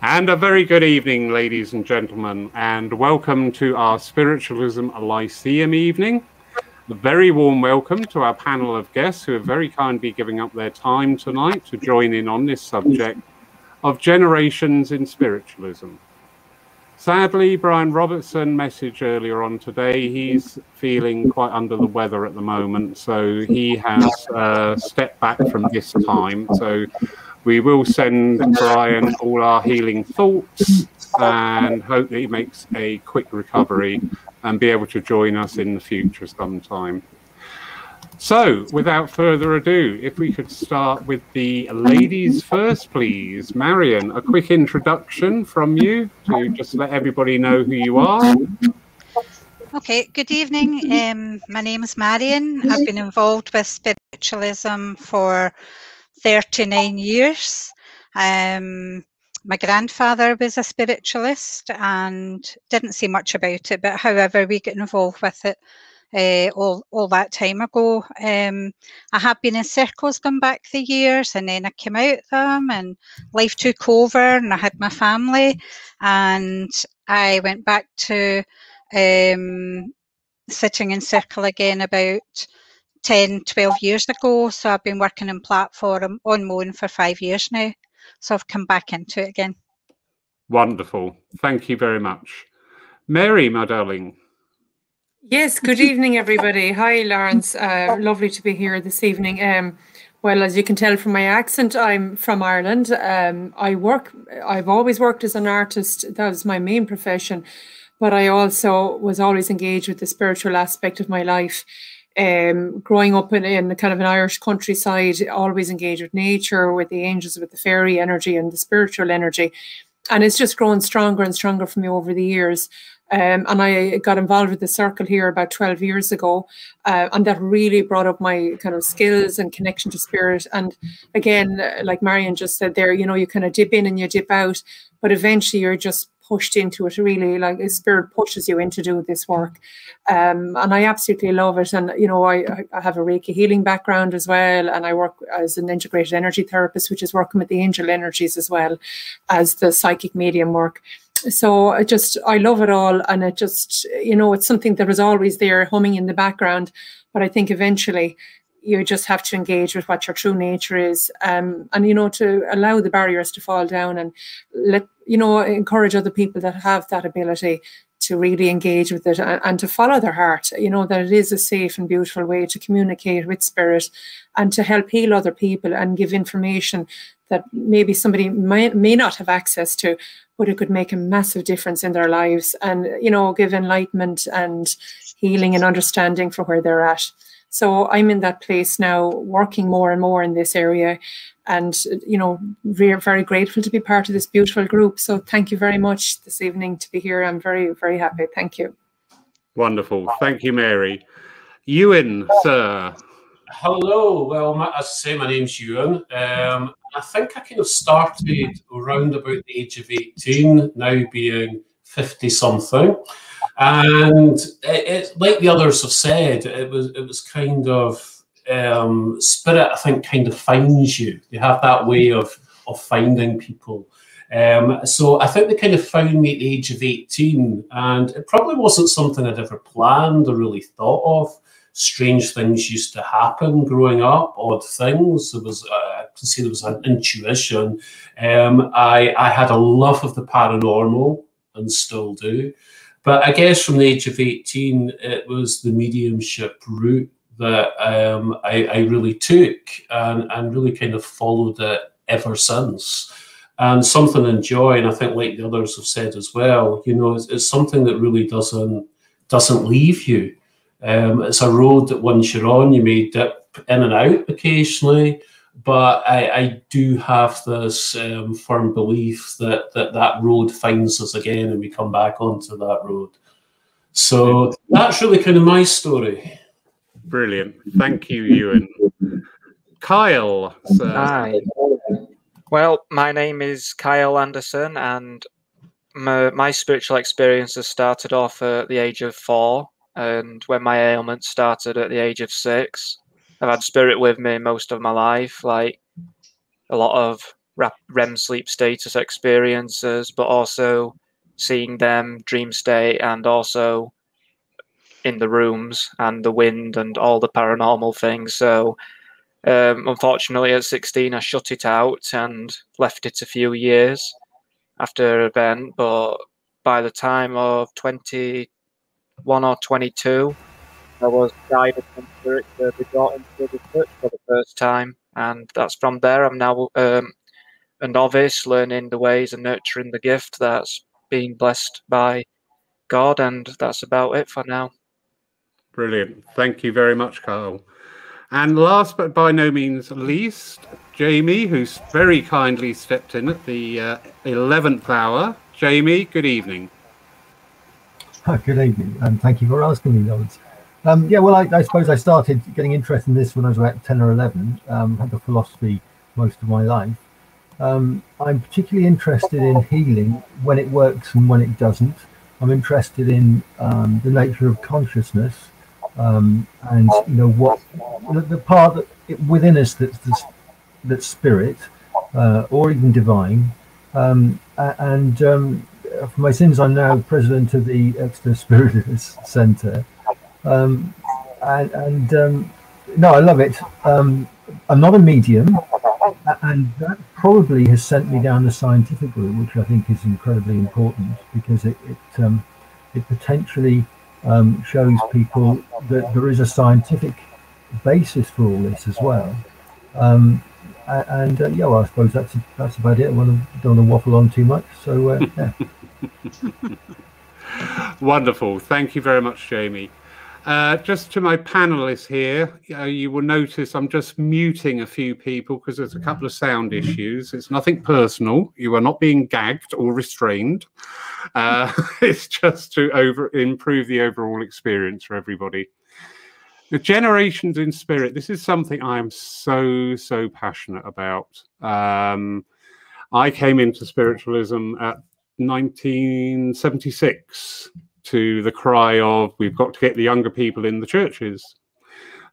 And a very good evening, ladies and gentlemen, and welcome to our Spiritualism Lyceum evening. A very warm welcome to our panel of guests who are very kindly giving up their time tonight to join in on this subject of generations in spiritualism. Sadly, Brian Robertson messaged earlier on today. He's feeling quite under the weather at the moment, so he has uh, stepped back from this time. So we will send Brian all our healing thoughts and hope that he makes a quick recovery and be able to join us in the future sometime. So, without further ado, if we could start with the ladies first, please. Marion, a quick introduction from you to just let everybody know who you are. Okay, good evening. Um, my name is Marion. I've been involved with spiritualism for 39 years. Um, my grandfather was a spiritualist and didn't say much about it, but however, we get involved with it uh, all, all that time ago. Um, I have been in circles going back the years and then I came out them and life took over and I had my family and I went back to um, sitting in circle again about 10, 12 years ago. So I've been working in platform on Moan for five years now. So I've come back into it again. Wonderful. Thank you very much. Mary, my darling. Yes, good evening, everybody. Hi, Lawrence. Uh, lovely to be here this evening. Um, well, as you can tell from my accent, I'm from Ireland. Um, I work, I've always worked as an artist. That was my main profession. But I also was always engaged with the spiritual aspect of my life um, growing up in, in kind of an Irish countryside, always engaged with nature, with the angels, with the fairy energy and the spiritual energy. And it's just grown stronger and stronger for me over the years. Um, and I got involved with the circle here about 12 years ago. Uh, and that really brought up my kind of skills and connection to spirit. And again, like Marion just said there, you know, you kind of dip in and you dip out, but eventually you're just pushed into it really like a spirit pushes you into do this work. Um, and i absolutely love it. And you know I, I have a reiki healing background as well and i work as an integrated energy therapist which is working with the angel energies as well as the psychic medium work. So I just I love it all and it just you know it's something that was always there humming in the background. But I think eventually you just have to engage with what your true nature is um, and you know to allow the barriers to fall down and let you know encourage other people that have that ability to really engage with it and, and, to follow their heart you know that it is a safe and beautiful way to communicate with spirit and to help heal other people and give information that maybe somebody may, may not have access to but it could make a massive difference in their lives and you know give enlightenment and healing and understanding for where they're at so I'm in that place now, working more and more in this area, and you know, we're very grateful to be part of this beautiful group. So thank you very much this evening to be here. I'm very very happy. Thank you. Wonderful. Thank you, Mary. Ewan, sir. Hello. Well, as I say, my name's Ewan. Um, I think I kind of started around about the age of 18, now being 50 something. And it, it, like the others have said, it was it was kind of um, spirit. I think kind of finds you. They have that way of of finding people. Um, so I think they kind of found me at the age of 18, and it probably wasn't something I'd ever planned or really thought of. Strange things used to happen growing up, odd things. There was, uh, I can see there was an intuition. Um, I, I had a love of the paranormal and still do. But I guess from the age of 18, it was the mediumship route that um, I, I, really took and, and really kind of followed it ever since. And something in joy, and I think like the others have said as well, you know, it's, it's something that really doesn't doesn't leave you. Um, it's a road that once you're on, you may dip in and out occasionally, but I, I do have this um, firm belief that, that that road finds us again and we come back onto that road. So that's really kind of my story. Brilliant. Thank you, Ewan. Kyle. Hi. Well, my name is Kyle Anderson, and my, my spiritual experience has started off at the age of four, and when my ailment started at the age of six. I've had spirit with me most of my life, like a lot of REM sleep status experiences, but also seeing them dream state and also in the rooms and the wind and all the paranormal things. So, um, unfortunately, at 16, I shut it out and left it a few years after an event. But by the time of 21 or 22, I was guided from spirit to be brought into the church for the first time. And that's from there. I'm now um, a novice, learning the ways and nurturing the gift that's being blessed by God. And that's about it for now. Brilliant. Thank you very much, Carl. And last but by no means least, Jamie, who's very kindly stepped in at the uh, 11th hour. Jamie, good evening. good evening, and thank you for asking me, Lawrence. Um, yeah, well, I, I, suppose I started getting interested in this when I was about 10 or 11, um, had the philosophy most of my life. Um, I'm particularly interested in healing when it works and when it doesn't. I'm interested in um, the nature of consciousness um, and you know what the, the part that it, within us that's that's, that's spirit uh, or even divine um, and um, for my sins I'm now president of the Exeter Spiritist Centre um, and, and um, no I love it um, I'm not a medium and that probably has sent me down the scientific route which I think is incredibly important because it, it, it potentially um, shows people that there is a scientific basis for all this as well. Um, and uh, yeah, well, I suppose that's that's about it. I don't want to waffle on too much. So uh, yeah. Wonderful. Thank you very much, Jamie. Uh, just to my panelists here, uh, you will notice I'm just muting a few people because there's a couple of sound issues. It's nothing personal. You are not being gagged or restrained. Uh, it's just to over improve the overall experience for everybody. The generations in spirit. This is something I am so so passionate about. Um, I came into spiritualism at 1976 to the cry of we've got to get the younger people in the churches.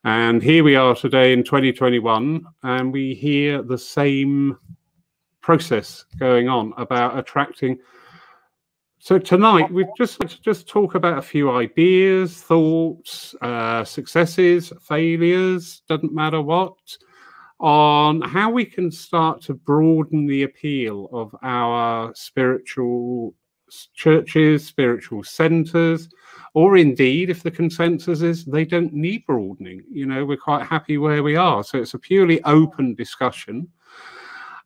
And here we are today in 2021, and we hear the same process going on about attracting. So tonight we'd just like to just talk about a few ideas, thoughts, uh, successes, failures, doesn't matter what, on how we can start to broaden the appeal of our spiritual churches, spiritual centers, or indeed, if the consensus is they don't need broadening, you know, we're quite happy where we are. So it's a purely open discussion.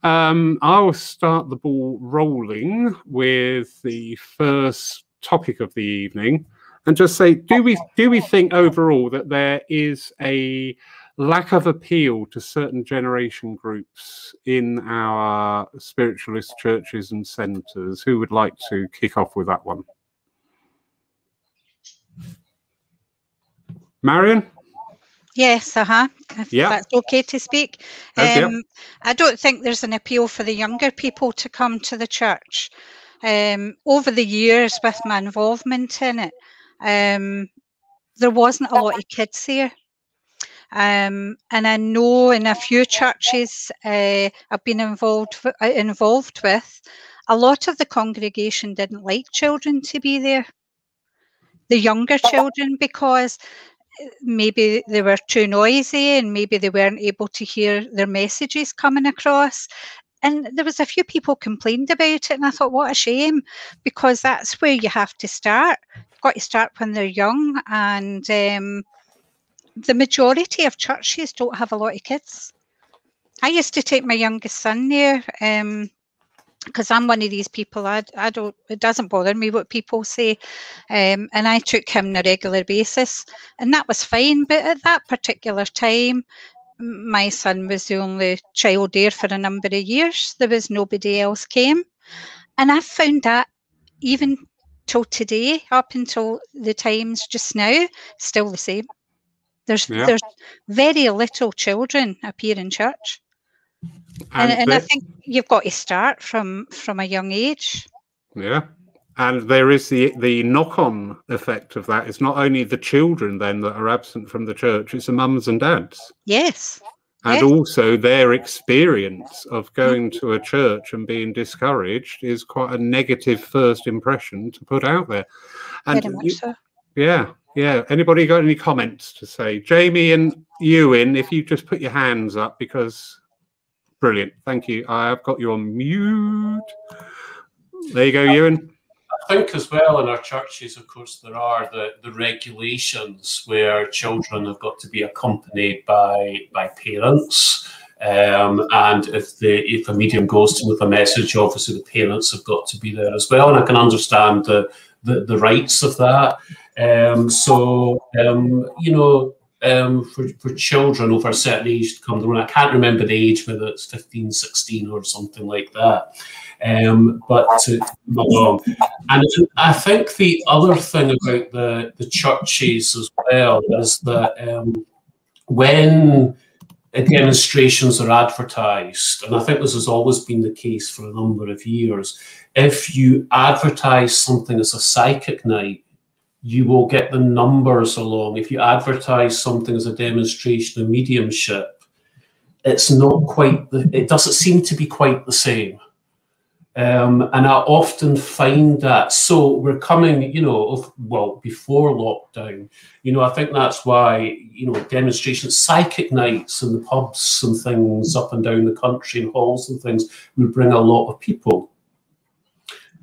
Um, I'll start the ball rolling with the first topic of the evening and just say do we do we think overall that there is a lack of appeal to certain generation groups in our spiritualist churches and centres. Who would like to kick off with that one? Marion? Yes, uh huh. Yeah. That's okay to speak. Um, okay. I don't think there's an appeal for the younger people to come to the church. Um, over the years, with my involvement in it, um, there wasn't a lot of kids there. Um, and I know in a few churches uh, I've been involved uh, involved with, a lot of the congregation didn't like children to be there, the younger children, because uh, maybe they were too noisy and maybe they weren't able to hear their messages coming across. And there was a few people complained about it, and I thought, what a shame, because that's where you have to start. You've got to start when they're young, and um, the majority of churches don't have a lot of kids. I used to take my youngest son there because um, I'm one of these people. I, I don't. It doesn't bother me what people say, um, and I took him on a regular basis, and that was fine. But at that particular time, my son was the only child there for a number of years. There was nobody else came, and I found that even till today, up until the times just now, still the same. There's yeah. there's very little children appear in church, and, and, and I think you've got to start from from a young age. Yeah, and there is the the knock-on effect of that. It's not only the children then that are absent from the church; it's the mums and dads. Yes, and also their experience of going mm-hmm. to a church and being discouraged is quite a negative first impression to put out there. And Very much you- so. yeah, yeah. Anybody got any comments to say? Jamie and Ewan, if you just put your hands up because brilliant. Thank you. I've got you on mute. There you go, Ewan. I think as well in our churches, of course, there are the, the regulations where children have got to be accompanied by by parents. Um, and if the if a medium goes to with a message, obviously the parents have got to be there as well. And I can understand the the, the rights of that. Um, so um, you know, um, for, for children over a certain age to come to run, I can't remember the age, whether it's 15, 16 or something like that. Um, but to not long. And I think the other thing about the, the churches as well is that um, when demonstrations are advertised, and I think this has always been the case for a number of years, if you advertise something as a psychic night, you will get the numbers along. If you advertise something as a demonstration of mediumship, it's not quite the, it doesn't seem to be quite the same. Um, and I often find that. So we're coming, you know, well, before lockdown, you know, I think that's why, you know, demonstrations, psychic nights in the pubs and things up and down the country and halls and things would bring a lot of people.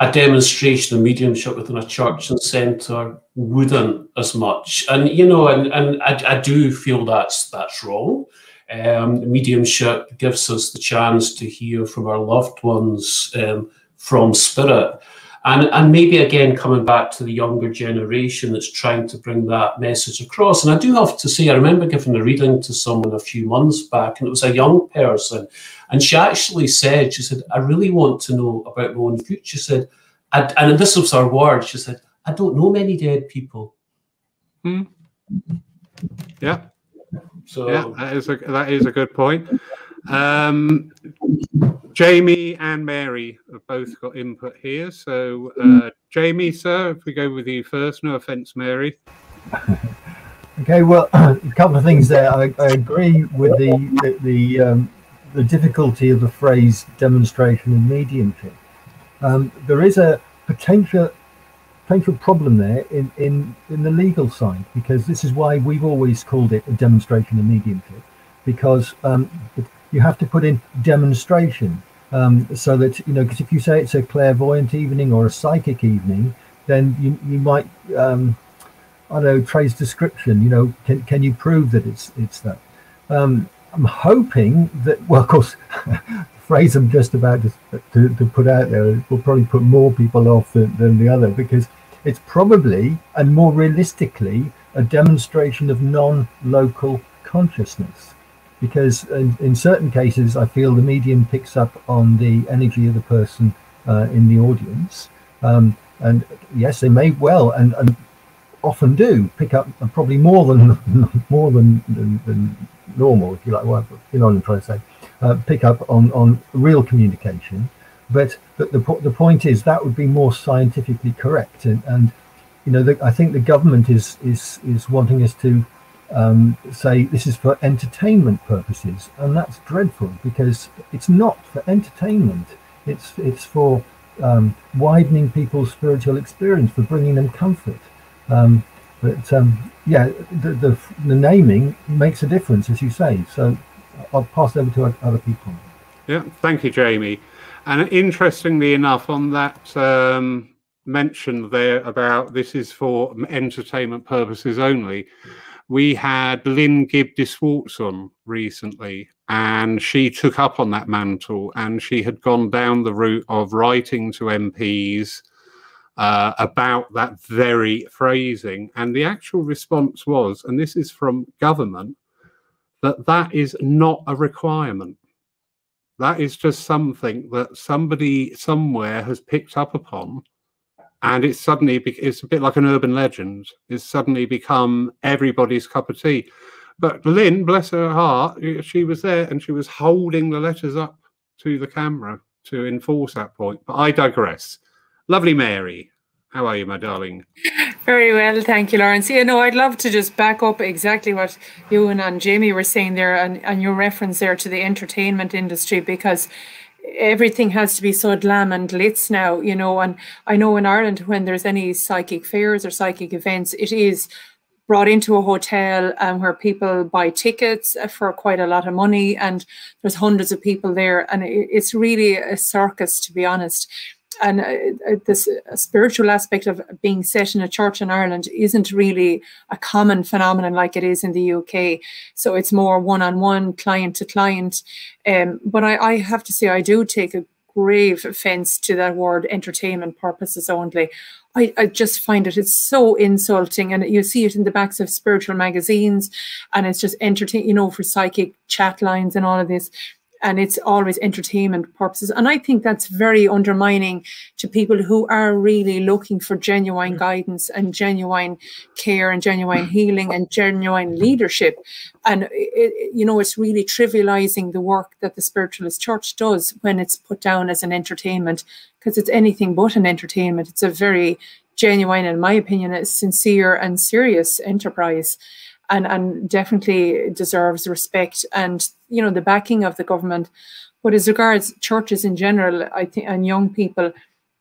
A demonstration of mediumship within a church and centre wouldn't as much. And, you know, and, and I, I do feel that's that's wrong. Um, mediumship gives us the chance to hear from our loved ones um, from spirit. And, and maybe again, coming back to the younger generation that's trying to bring that message across. And I do have to say, I remember giving a reading to someone a few months back, and it was a young person. And she actually said, she said, I really want to know about my own future. She said, and this was her word, she said, I don't know many dead people. Yeah. So Yeah, that is a that is a good point. Um, Jamie and Mary have both got input here. So, uh, Jamie, sir, if we go with you first, no offence, Mary. Okay, well, a couple of things there. I, I agree with the the the, um, the difficulty of the phrase demonstration and mediumship. Um, there is a potential potential problem there in, in in the legal side because this is why we've always called it a demonstration and mediumship because um, you have to put in demonstration um, so that you know because if you say it's a clairvoyant evening or a psychic evening, then you you might um, I don't know, Trades description, you know, can, can you prove that it's it's that? Um, I'm hoping that, well, of course, the phrase I'm just about to, to, to put out there will probably put more people off than, than the other because it's probably and more realistically a demonstration of non-local consciousness. Because in, in certain cases, I feel the medium picks up on the energy of the person uh, in the audience. Um, and yes, they may well, and, and often do pick up probably more than more than, than, than normal, if you like. Well, you know what I'm trying to say. Uh, pick up on on real communication, but but the the point is that would be more scientifically correct, and and you know the, I think the government is is is wanting us to um, say this is for entertainment purposes, and that's dreadful because it's not for entertainment. It's it's for um, widening people's spiritual experience, for bringing them comfort. Um, but um, yeah, the, the the naming makes a difference, as you say. So I'll pass over to other people. Yeah, thank you, Jamie. And interestingly enough, on that um, mention there about this is for entertainment purposes only, we had Lynn Gibb on recently, and she took up on that mantle, and she had gone down the route of writing to MPs uh, about that very phrasing. And the actual response was, and this is from government, that that is not a requirement. That is just something that somebody somewhere has picked up upon. And it's suddenly, it's a bit like an urban legend. It's suddenly become everybody's cup of tea. But Lynn, bless her heart, she was there and she was holding the letters up to the camera to enforce that point. But I digress. Lovely Mary. How are you, my darling? Very well, thank you, Lawrence. Yeah, no, I'd love to just back up exactly what you and, and Jamie were saying there and, and your reference there to the entertainment industry because everything has to be so glam and glitz now, you know. And I know in Ireland, when there's any psychic fairs or psychic events, it is brought into a hotel um, where people buy tickets for quite a lot of money and there's hundreds of people there and it's really a circus to be honest and uh, uh, this uh, spiritual aspect of being set in a church in Ireland isn't really a common phenomenon like it is in the UK. So it's more one-on-one, client to client. Um, but I, I have to say, I do take a grave offense to that word entertainment purposes only. I, I, just find it it's so insulting and you see it in the backs of spiritual magazines and it's just entertain you know for psychic chat lines and all of this and it's always entertainment purposes. And I think that's very undermining to people who are really looking for genuine mm. guidance and genuine care and genuine mm. healing and genuine leadership. And, it, you know, it's really trivializing the work that the spiritualist church does when it's put down as an entertainment, because it's anything but an entertainment. It's a very genuine, in my opinion, a sincere and serious enterprise and and definitely deserves respect and you know the backing of the government. But as regards churches in general, I think and young people,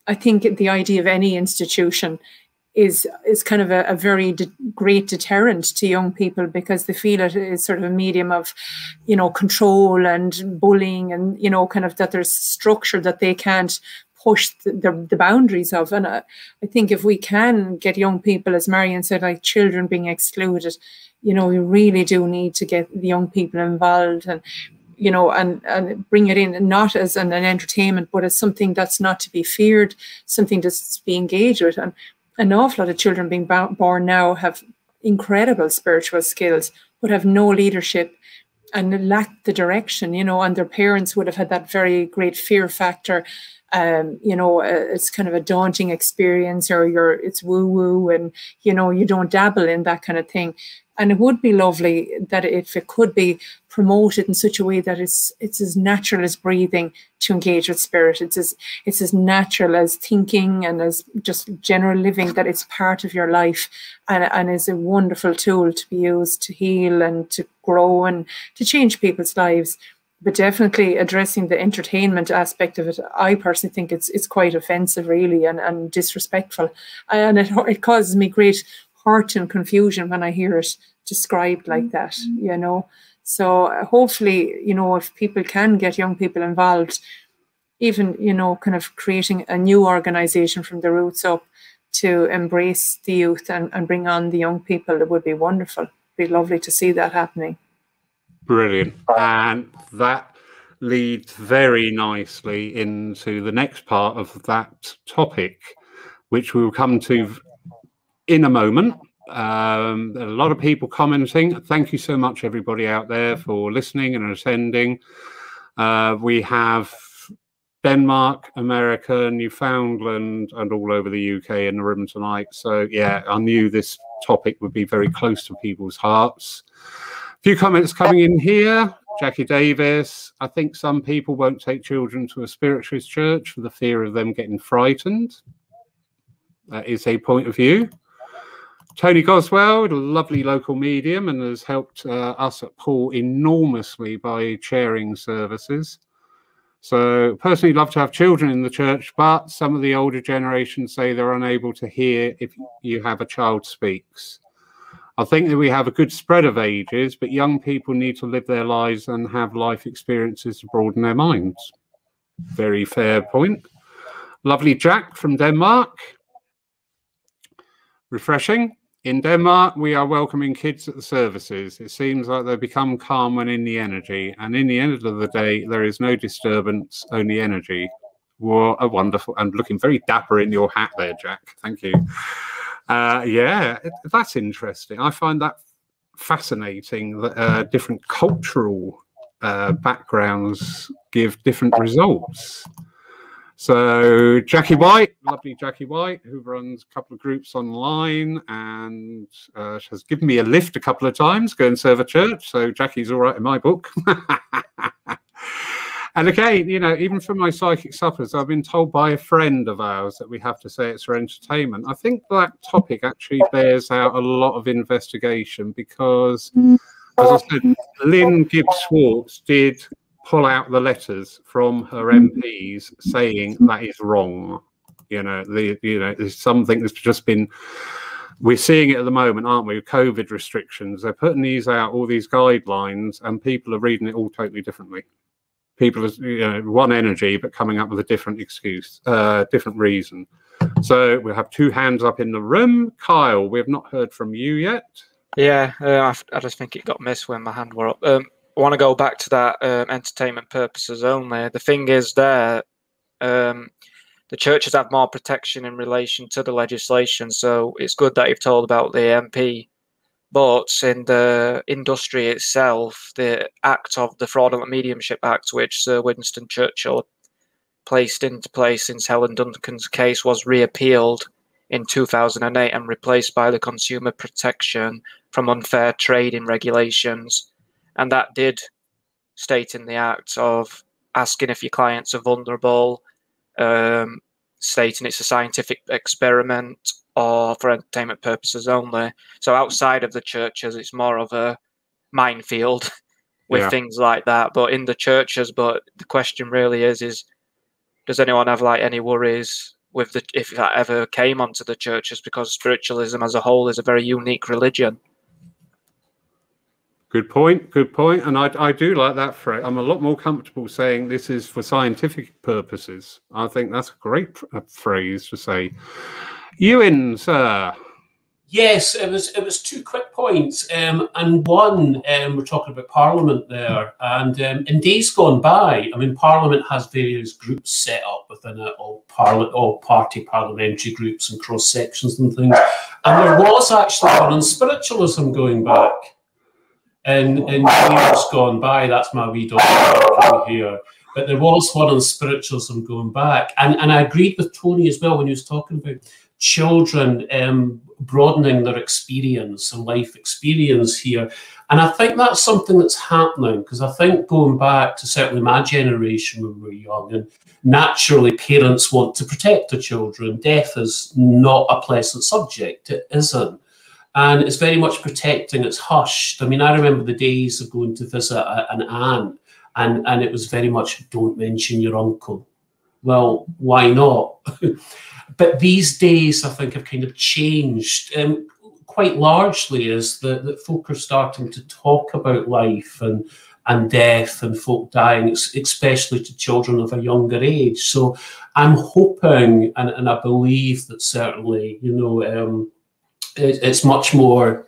I think the idea of any institution is is kind of a, a very de great deterrent to young people because they feel it is sort of a medium of, you know, control and bullying and you know, kind of that there's structure that they can't push the, the, boundaries of. And I, I think if we can get young people, as Marion said, like children being excluded, you know, we really do need to get the young people involved and you know, and and bring it in not as an, an entertainment, but as something that's not to be feared, something to be engaged with. And an awful lot of children being born now have incredible spiritual skills, but have no leadership and lack the direction, you know, and their parents would have had that very great fear factor. Um, you know, uh, it's kind of a daunting experience, or you're it's woo woo, and you know, you don't dabble in that kind of thing. And it would be lovely that if it could be promoted in such a way that it's it's as natural as breathing to engage with spirit. It's as it's as natural as thinking and as just general living that it's part of your life and, and is a wonderful tool to be used to heal and to grow and to change people's lives. But definitely addressing the entertainment aspect of it, I personally think it's it's quite offensive, really, and, and disrespectful, and it it causes me great hurt and confusion when I hear it described like that, mm-hmm. you know. So uh, hopefully, you know, if people can get young people involved, even, you know, kind of creating a new organization from the roots up to embrace the youth and, and bring on the young people, it would be wonderful. It'd be lovely to see that happening. Brilliant. And that leads very nicely into the next part of that topic, which we'll come to in a moment. Um, a lot of people commenting. Thank you so much, everybody out there, for listening and attending. Uh, we have Denmark, America, Newfoundland, and all over the UK in the room tonight. So, yeah, I knew this topic would be very close to people's hearts. A few comments coming in here. Jackie Davis, I think some people won't take children to a spiritualist church for the fear of them getting frightened. That is a point of view. Tony Goswell, a lovely local medium, and has helped uh, us at Paul enormously by chairing services. So, personally, love to have children in the church, but some of the older generations say they're unable to hear if you have a child speaks. I think that we have a good spread of ages, but young people need to live their lives and have life experiences to broaden their minds. Very fair point. Lovely Jack from Denmark. Refreshing. In Denmark, we are welcoming kids at the services. It seems like they become calm when in the energy, and in the end of the day, there is no disturbance, only energy. What a wonderful and looking very dapper in your hat there, Jack. Thank you. Uh, yeah, that's interesting. I find that fascinating that uh, different cultural uh, backgrounds give different results. So Jackie White, lovely Jackie White, who runs a couple of groups online and uh, has given me a lift a couple of times, go and serve a church. So Jackie's all right in my book. And again, you know, even for my psychic suppers, I've been told by a friend of ours that we have to say it's for entertainment. I think that topic actually bears out a lot of investigation because, as I said, Lynn Gibbs Schwartz did pull out the letters from her MPs saying that is wrong. You know, the you know, there's something that's just been we're seeing it at the moment, aren't we? COVID restrictions, they're putting these out, all these guidelines, and people are reading it all totally differently. People are, you know, one energy, but coming up with a different excuse, uh, different reason. So we have two hands up in the room. Kyle, we have not heard from you yet. Yeah, uh, I, I, just think it got missed when my hand were up. Um, I want to go back to that um, entertainment purposes only. The thing is, there, um, the churches have more protection in relation to the legislation. So it's good that you've told about the MP. But in the industry itself, the act of the Fraudulent Mediumship Act, which Sir Winston Churchill placed into place since Helen Duncan's case, was reappealed in 2008 and replaced by the Consumer Protection from Unfair Trading Regulations. And that did state in the act of asking if your clients are vulnerable, um, stating it's a scientific experiment or for entertainment purposes only. So outside of the churches, it's more of a minefield with yeah. things like that. But in the churches, but the question really is: is does anyone have like any worries with the if that ever came onto the churches? Because spiritualism as a whole is a very unique religion. Good point. Good point. And I, I do like that phrase. I'm a lot more comfortable saying this is for scientific purposes. I think that's a great phrase to say. Ewan, sir. Yes, it was. It was two quick points, um, and one um, we're talking about Parliament there, and um, in days gone by, I mean, Parliament has various groups set up within it, all parliament, all party parliamentary groups and cross sections and things, and there was actually one on spiritualism going back in, in years gone by. That's my wee dog here. But there was one on spiritualism going back. And, and I agreed with Tony as well when he was talking about children um, broadening their experience and life experience here. And I think that's something that's happening because I think going back to certainly my generation when we were young, and naturally parents want to protect their children. Death is not a pleasant subject, it isn't and it's very much protecting. It's hushed. I mean, I remember the days of going to visit a, an aunt, and and it was very much don't mention your uncle. Well, why not? but these days, I think, have kind of changed um, quite largely as the, that folk are starting to talk about life and and death and folk dying, especially to children of a younger age. So I'm hoping and, and I believe that certainly, you know, um, it's much more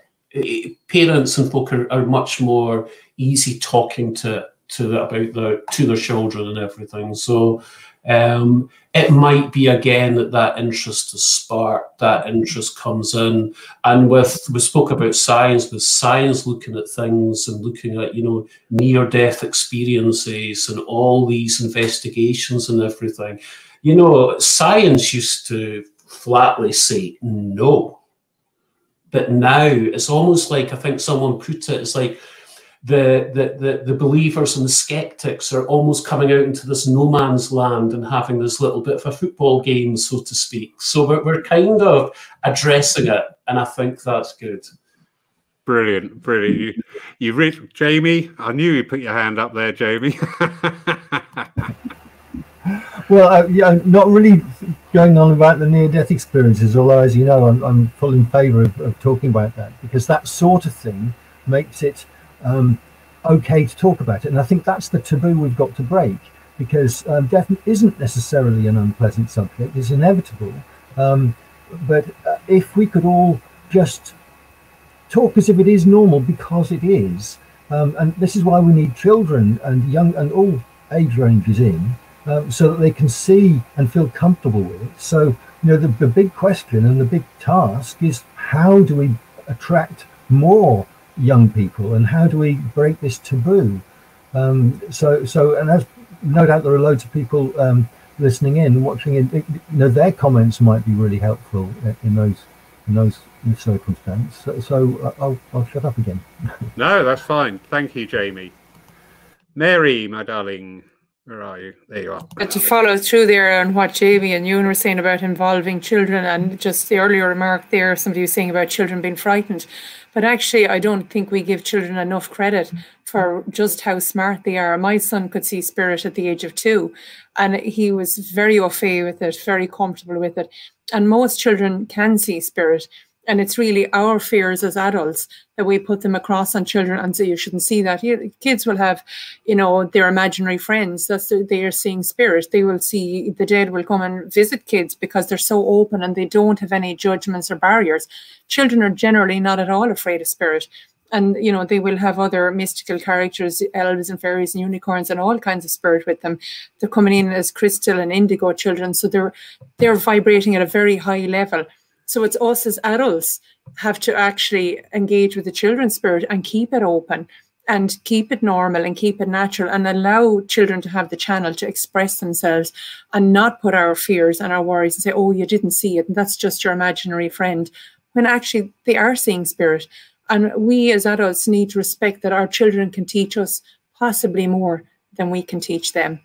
parents and folk are, are much more easy talking to to about the to their children and everything. So um, it might be again that that interest is sparked, that interest comes in, and with we spoke about science, with science looking at things and looking at you know near death experiences and all these investigations and everything. You know, science used to flatly say no but now it's almost like I think someone put it, it's like the, the, the, the, believers and the skeptics are almost coming out into this no man's land and having this little bit of a football game, so to speak. So we're, we're kind of addressing it, and I think that's good. Brilliant, brilliant. You, you Jamie. I knew you put your hand up there, Jamie. Well, uh, yeah, not really going on about the near-death experiences, although, as you know, I'm, I'm full in favour of, of, talking about that because that sort of thing makes it um, okay to talk about it. And I think that's the taboo we've got to break because um, death isn't necessarily an unpleasant subject; it's inevitable. Um, but uh, if we could all just talk as if it is normal, because it is, um, and this is why we need children and young and all age ranges in um, so that they can see and feel comfortable with it. So, you know, the, the big question and the big task is how do we attract more young people and how do we break this taboo? Um, so, so, and as no doubt there are loads of people um, listening in and watching in, you know, their comments might be really helpful in those, in those circumstances. So, so uh, I'll, I'll shut up again. no, that's fine. Thank you, Jamie. Mary, my darling. Where are you? There you are. But to follow through there on what Jamie and Ewan were saying about involving children, and just the earlier remark there, somebody was saying about children being frightened. But actually, I don't think we give children enough credit for just how smart they are. My son could see spirit at the age of two, and he was very au fait with it, very comfortable with it. And most children can see spirit. And it's really our fears as adults that we put them across on children and say you shouldn't see that. Kids will have, you know, their imaginary friends. That's they are seeing spirits They will see the dead will come and visit kids because they're so open and they don't have any judgments or barriers. Children are generally not at all afraid of spirit and you know they will have other mystical characters elves and fairies and unicorns and all kinds of spirit with them they're coming in as crystal and indigo children so they're they're vibrating at a very high level so it's us as adults have to actually engage with the children's spirit and keep it open and keep it normal and keep it natural and allow children to have the channel to express themselves and not put our fears and our worries and say, oh, you didn't see it. And that's just your imaginary friend. When actually they are seeing spirit. And we as adults need to respect that our children can teach us possibly more than we can teach them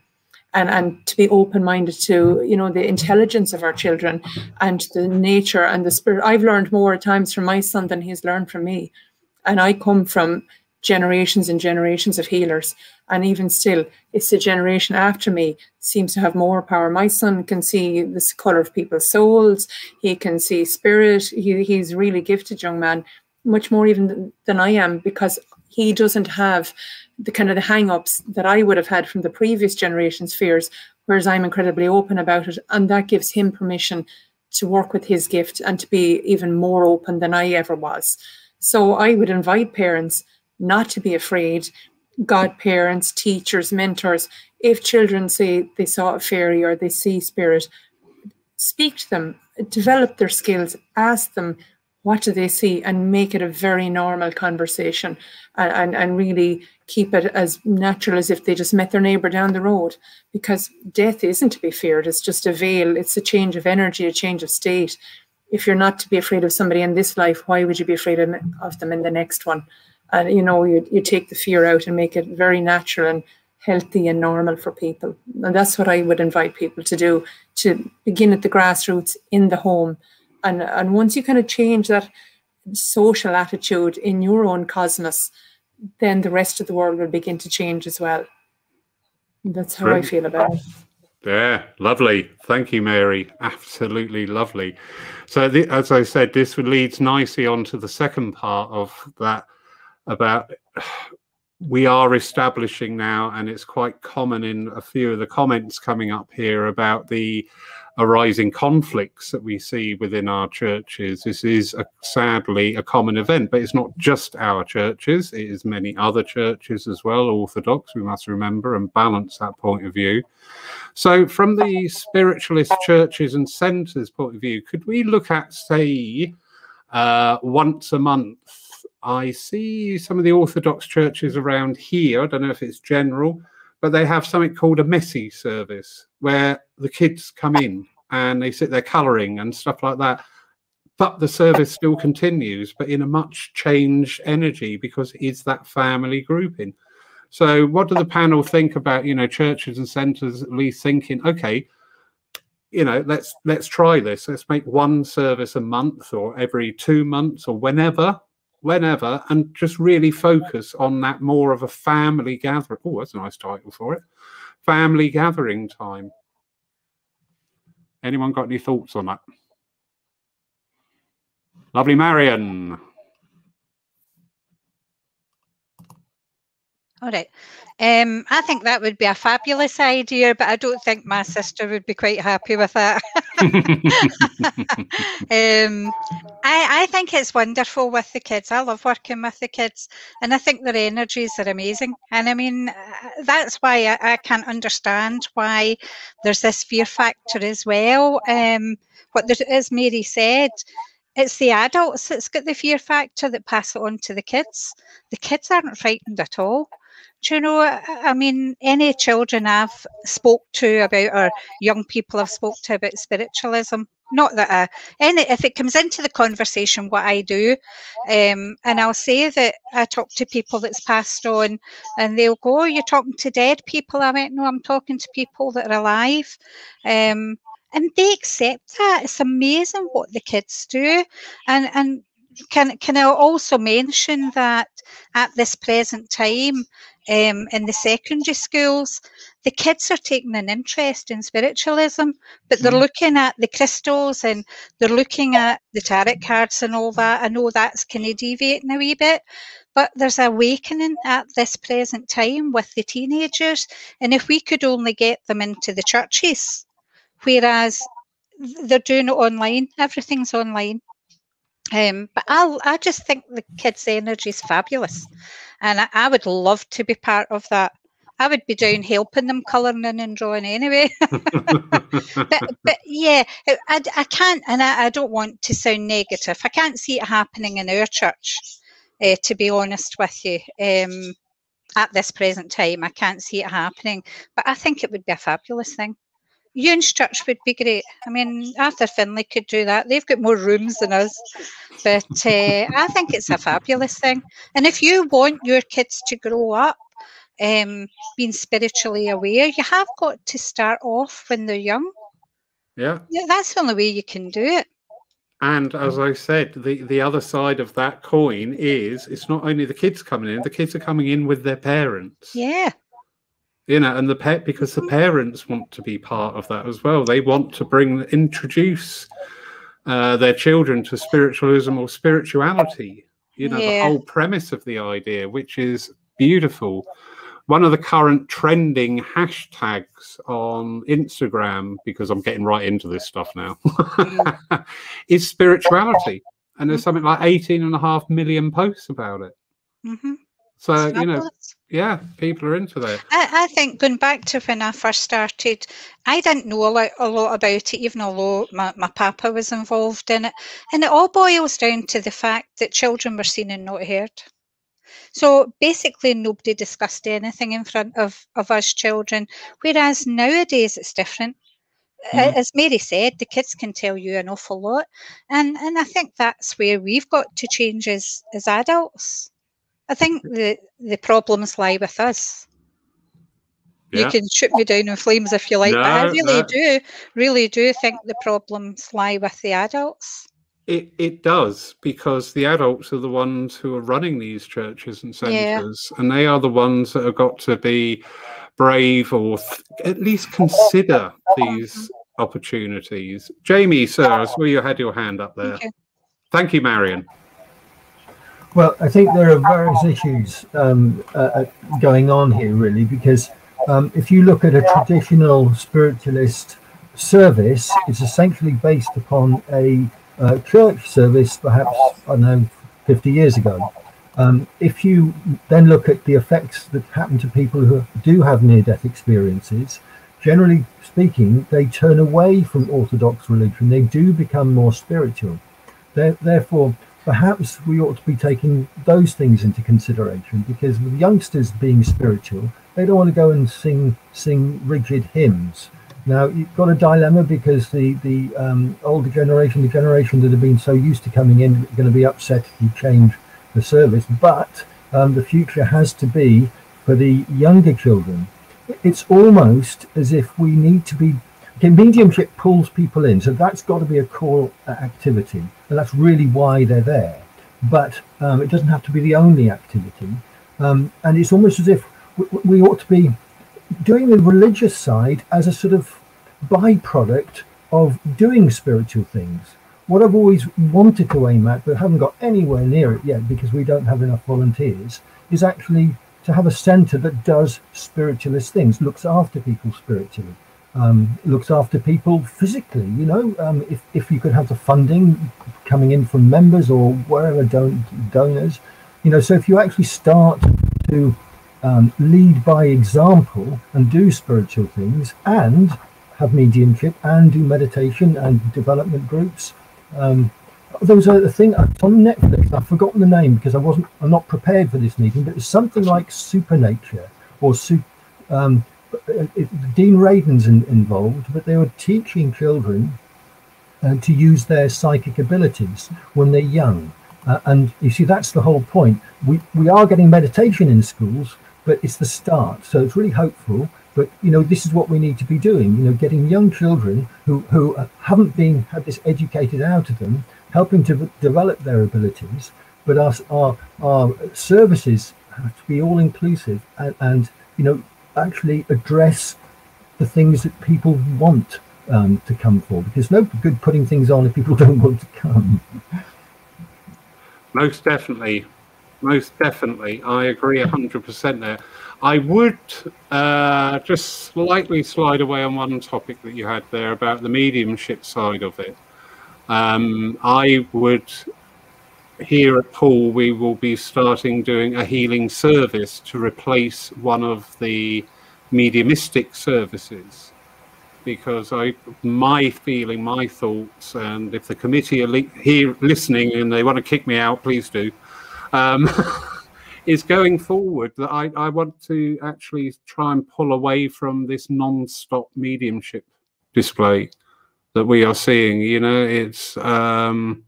and and to be open minded to you know the intelligence of our children and the nature and the spirit. I've learned more at times from my son than he's learned from me. And i come from generations and generations of healers. And even still it's the generation after me seems to have more power. My son can see the color of people's souls. He can see spirit. He, he's really gifted young man much more even than i am because he doesn't have the kind of the hang-ups that I would have had from the previous generation's fears, whereas I'm incredibly open about it. And that gives him permission to work with his gift and to be even more open than I ever was. So I would invite parents not to be afraid, godparents, teachers, mentors, if children say they saw a fairy or they see spirit, speak to them, develop their skills, ask them what do they see? And make it a very normal conversation and, and, and really keep it as natural as if they just met their neighbor down the road. Because death isn't to be feared it's just a veil it's a change of energy a change of state. If you're not to be afraid of somebody in this life why would you be afraid of, them in the next one? And you know you, you take the fear out and make it very natural and healthy and normal for people. And that's what i would invite people to do to begin at the grassroots in the home and and once you kind of change that social attitude in your own cosmos then the rest of the world will begin to change as well. That's how Brilliant. I feel about it. Yeah, lovely. Thank you, Mary. Absolutely lovely. So, the, as I said, this leads nicely on to the second part of that about we are establishing now, and it's quite common in a few of the comments coming up here about the arising conflicts that we see within our churches. This is a, sadly a common event, but it's not just our churches, it is many other churches as well, Orthodox, we must remember and balance that point of view. So, from the spiritualist churches and centres point of view, could we look at, say, uh, once a month? I see some of the Orthodox churches around here. I don't know if it's general, but they have something called a messy service where the kids come in and they sit there colouring and stuff like that. But the service still continues, but in a much changed energy because it's that family grouping. So, what do the panel think about you know churches and centres at least thinking, okay, you know, let's let's try this. Let's make one service a month or every two months or whenever, whenever, and just really focus on that more of a family gathering. Oh, that's a nice title for it. Family gathering time. Anyone got any thoughts on that? Lovely Marion. All right. Um, I think that would be a fabulous idea, but I don't think my sister would be quite happy with that. um, I, I think it's wonderful with the kids. I love working with the kids, and I think their energies are amazing. And I mean, uh, that's why I, I can't understand why there's this fear factor as well. Um, what there, as Mary said, it's the adults that's got the fear factor that pass it on to the kids. The kids aren't frightened at all. Do you know, I mean, any children I've spoke to about or young people I've spoke to about spiritualism, not that I, any, if it comes into the conversation, what I do, um, and I'll say that I talk to people that's passed on and they'll go, oh, you're talking to dead people. I went, no, I'm talking to people that are alive. Um, and they accept that. It's amazing what the kids do. And, and can, can I also mention that at this present time, um, in the secondary schools, the kids are taking an interest in spiritualism, but they're mm. looking at the crystals and they're looking at the tarot cards and all that. I know that's kind of deviating a wee bit, but there's awakening at this present time with the teenagers. And if we could only get them into the churches, whereas they're doing it online, everything's online. Um, but I, I just think the kids' energy is fabulous, and I, I, would love to be part of that. I would be down helping them colouring in and drawing anyway. but, but, yeah, I, I can't, and I, I, don't want to sound negative. I can't see it happening in our church, uh, to be honest with you. Um, at this present time, I can't see it happening, but I think it would be a fabulous thing. Ewan's church would be great. I mean, Arthur Findlay could do that. They've got more rooms than us. But uh, I think it's a fabulous thing. And if you want your kids to grow up um, being spiritually aware, you have got to start off when they're young. Yeah. Yeah, that's the only way you can do it. And as I said, the, the other side of that coin is it's not only the kids coming in, the kids are coming in with their parents. Yeah you know and the pet because the parents want to be part of that as well. They want to bring introduce uh, their children to spiritualism or spirituality you know yeah. the whole premise of the idea which is beautiful. One of the current trending hashtags on instagram because i'm getting right into this stuff now is spirituality. And there's something like 18 and a half million posts about it. Mm-hmm. So you know, yeah, people are into that. I, I, think going back to when I first started, I didn't know a lot, a lot about it, even although my, my papa was involved in it. And it all boils down to the fact that children were seen and not heard. So basically, nobody discussed anything in front of, of us children, whereas nowadays it's different. Mm-hmm. As Mary said, the kids can tell you an awful lot. And, and I think that's where we've got to change as, as adults I think the the problems lie with us. Yeah. You can shoot me down in flames if you like, no, but I really no. do, really do think the problems lie with the adults. It it does because the adults are the ones who are running these churches and centres, yeah. and they are the ones that have got to be brave or at least consider these opportunities. Jamie, sir, I saw you had your hand up there. Thank you, Thank you Marion. Well, I think there are various issues um, uh, uh, going on here, really, because um, if you look at a traditional spiritualist service, it's essentially based upon a uh, church service, perhaps, I don't know, 50 years ago. Um, if you then look at the effects that happen to people who do have near death experiences, generally speaking, they turn away from Orthodox religion, they do become more spiritual. They're, therefore, perhaps we ought to be taking those things into consideration because with youngsters being spiritual, they don't want to go and sing sing rigid hymns. Now you've got a dilemma because the the um, older generation, the generation that have been so used to coming in, are going to be upset if you change the service. But um, the future has to be for the younger children. It's almost as if we need to be Okay, mediumship pulls people in, so that's got to be a core activity, and that's really why they're there. But um, it doesn't have to be the only activity, um, and it's almost as if we, we ought to be doing the religious side as a sort of byproduct of doing spiritual things. What I've always wanted to aim at, but haven't got anywhere near it yet because we don't have enough volunteers, is actually to have a centre that does spiritualist things, looks after people spiritually um, looks after people physically. You know, um, if, if you could have the funding coming in from members or wherever don- donors, you know, so if you actually start to um, lead by example and do spiritual things and have mediumship and do meditation and development groups, um, there was a, thing on Netflix. I've forgotten the name because I wasn't. I'm not prepared for this meeting. But it's something like Supernature or Super. Um, it, Dean Radin's in, involved, but they were teaching children uh, to use their psychic abilities when they're young. Uh, and you see, that's the whole point. We we are getting meditation in schools, but it's the start. So it's really hopeful. But you know, this is what we need to be doing. You know, getting young children who who haven't been had this educated out of them, helping to develop their abilities. But our our, our services have to be all inclusive and, and you know actually address the things that people want um, to come for. Because no good putting things on if people don't want to come. Most definitely, most definitely, I agree hundred percent there. I would uh, just slightly slide away on one topic that you had there about the mediumship side of it. Um, I would, here at Poole, we will be starting doing a healing service to replace one of the mediumistic services. Because I, my feeling, my thoughts, and if the committee are li- here listening and they want to kick me out, please do. Um, is going forward that I, I want to actually try and pull away from this non-stop mediumship display that we are seeing. You know, it's um,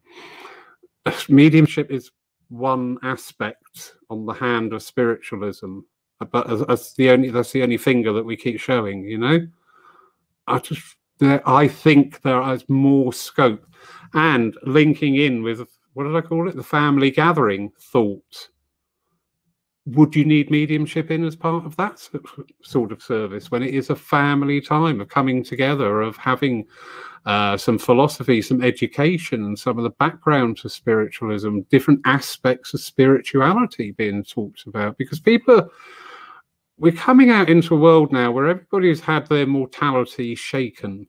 mediumship is one aspect on the hand of spiritualism, but as the only that's the only finger that we keep showing. You know, I just I think there is more scope. And linking in with what did I call it? The family gathering thought. Would you need mediumship in as part of that sort of service when it is a family time of coming together of having uh, some philosophy some education some of the background to spiritualism different aspects of spirituality being talked about? Because people we're coming out into a world now where everybody's had their mortality shaken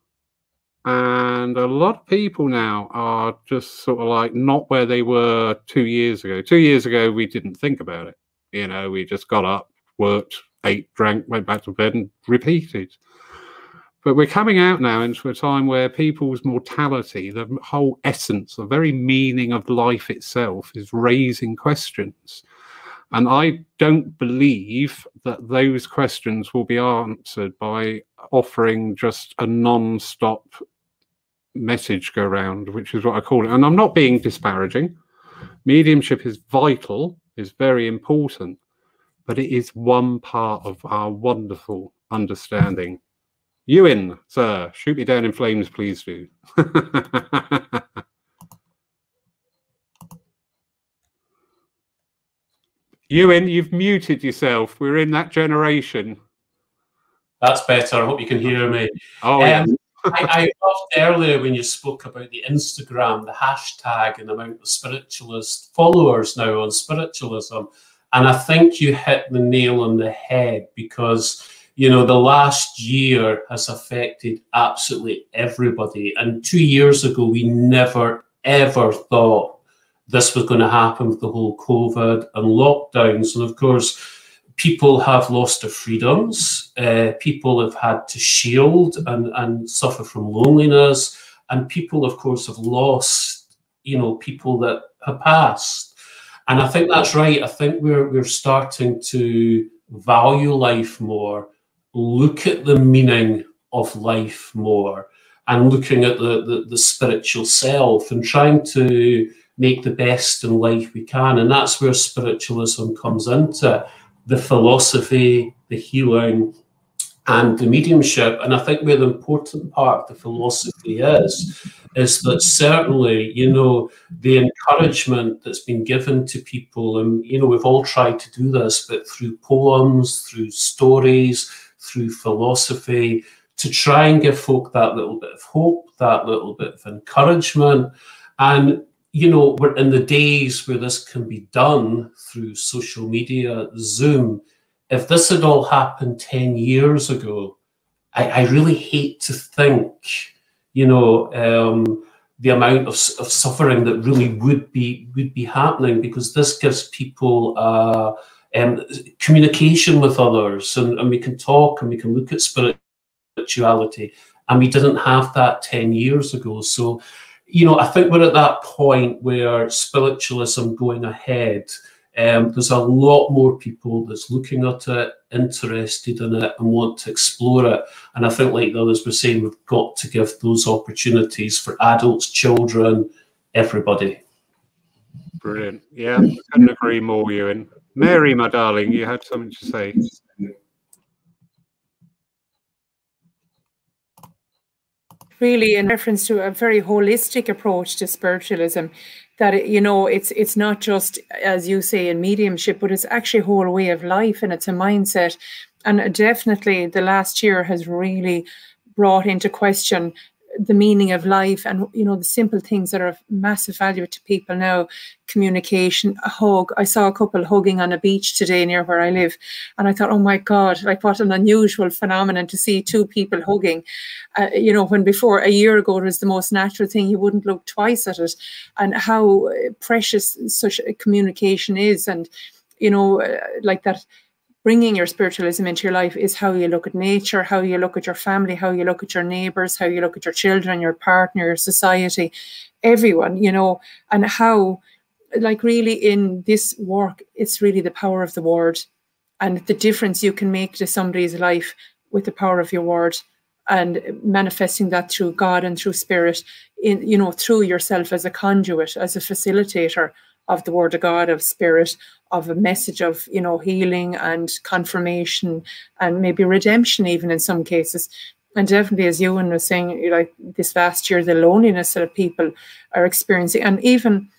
and a lot of people now are just sort of like not where they were two years ago two years ago we didn't think about it you know, we just got up, worked, ate, drank, went back to bed, and repeated. But we're coming out now into a time where people's mortality, the whole essence, the very meaning of life itself, is raising questions. And I don't believe that those questions will be answered by offering just a non stop message go round, which is what I call it. And I'm not being disparaging. Mediumship is vital is very important, but it is one part of our wonderful understanding. Ewan, sir, shoot me down in flames, please do. Ewan, you've muted yourself. We're in that generation. That's better. I hope you can hear me. Oh, um, yeah. I, I loved earlier when you spoke about the Instagram, the hashtag, and about the amount of spiritualist followers now on spiritualism. And I think you hit the nail on the head because, you know, the last year has affected absolutely everybody. And two years ago, we never, ever thought this was going to happen with the whole COVID and lockdowns. And of course, people have lost their freedoms. Uh, people have had to shield and, and suffer from loneliness. And people, of course, have lost, you know, people that have passed. And I think that's right. I think we're, we're starting to value life more, look at the meaning of life more, and looking at the, the, the spiritual self and trying to make the best in life we can. And that's where spiritualism comes into the philosophy, the healing, and the mediumship. And I think where the important part of the philosophy is, is that certainly, you know, the encouragement that's been given to people, and, you know, we've all tried to do this, but through poems, through stories, through philosophy, to try and give folk that little bit of hope, that little bit of encouragement. And you know, we're in the days where this can be done through social media, Zoom. If this had all happened 10 years ago, I, I really hate to think, you know, um, the amount of, of suffering that really would be would be happening because this gives people uh, um, communication with others and, and we can talk and we can look at spirituality and we didn't have that 10 years ago so you know, I think we're at that point where spiritualism going ahead. Um, there's a lot more people that's looking at it, interested in it, and want to explore it. And I think, like the others were saying, we've got to give those opportunities for adults, children, everybody. Brilliant. Yeah, couldn't agree more, Ewan. Mary, my darling, you had something to say. Really in reference to a very holistic approach to spiritualism that it, you know it's it's not just as you say in mediumship but it's actually a whole way of life and it's a mindset. And definitely the last year has really brought into question the meaning of life and you know the simple things that are of massive value to people now. Communication a hug. I saw a couple hugging on a beach today near where i live and i thought oh my god like what an unusual phenomenon to see two people hugging. Uh, you know when before a year ago it was the most natural thing. You wouldn't look twice at it and how precious such communication is and you know uh, like that bringing your spiritualism into your life is how you look at nature, how you look at your family, how you look at your neighbors, how you look at your children, your partner, your society, everyone, you know, and how, like, really in this work, it's really the power of the word and the difference you can make to somebody's life with the power of your word and manifesting that through God and through spirit in you know through yourself as a conduit as a facilitator of the word of God of spirit of a message of you know healing and confirmation and maybe redemption even in some cases. And definitely as Ewan was saying like this last year the loneliness that people are experiencing. And even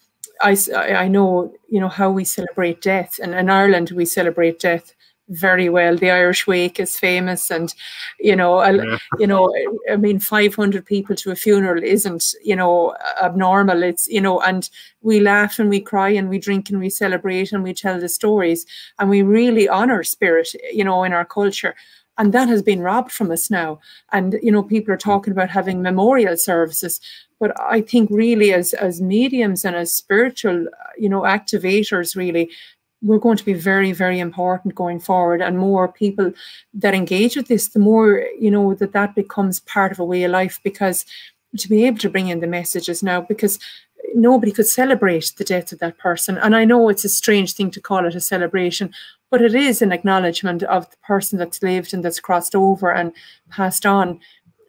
I, I know you know how we celebrate death. And in Ireland we celebrate death very well. The Irish Wake is famous, and you know, yeah. you know, I mean, five hundred people to a funeral isn't you know abnormal. It's you know, and we laugh and we cry and we drink and we celebrate and we tell the stories and we really honor spirit, you know, in our culture. And that has been robbed from us now. And you know, people are talking about having memorial services, but I think really as as mediums and as spiritual, you know, activators, really, we're going to be very very important going forward and more people that engage with this the more you know that that becomes part of a way of life because to be able to bring in the messages now because nobody could celebrate the death of that person. And i know it's a strange thing to call it a celebration but it is an acknowledgement of the person that's lived and that's crossed over and passed on.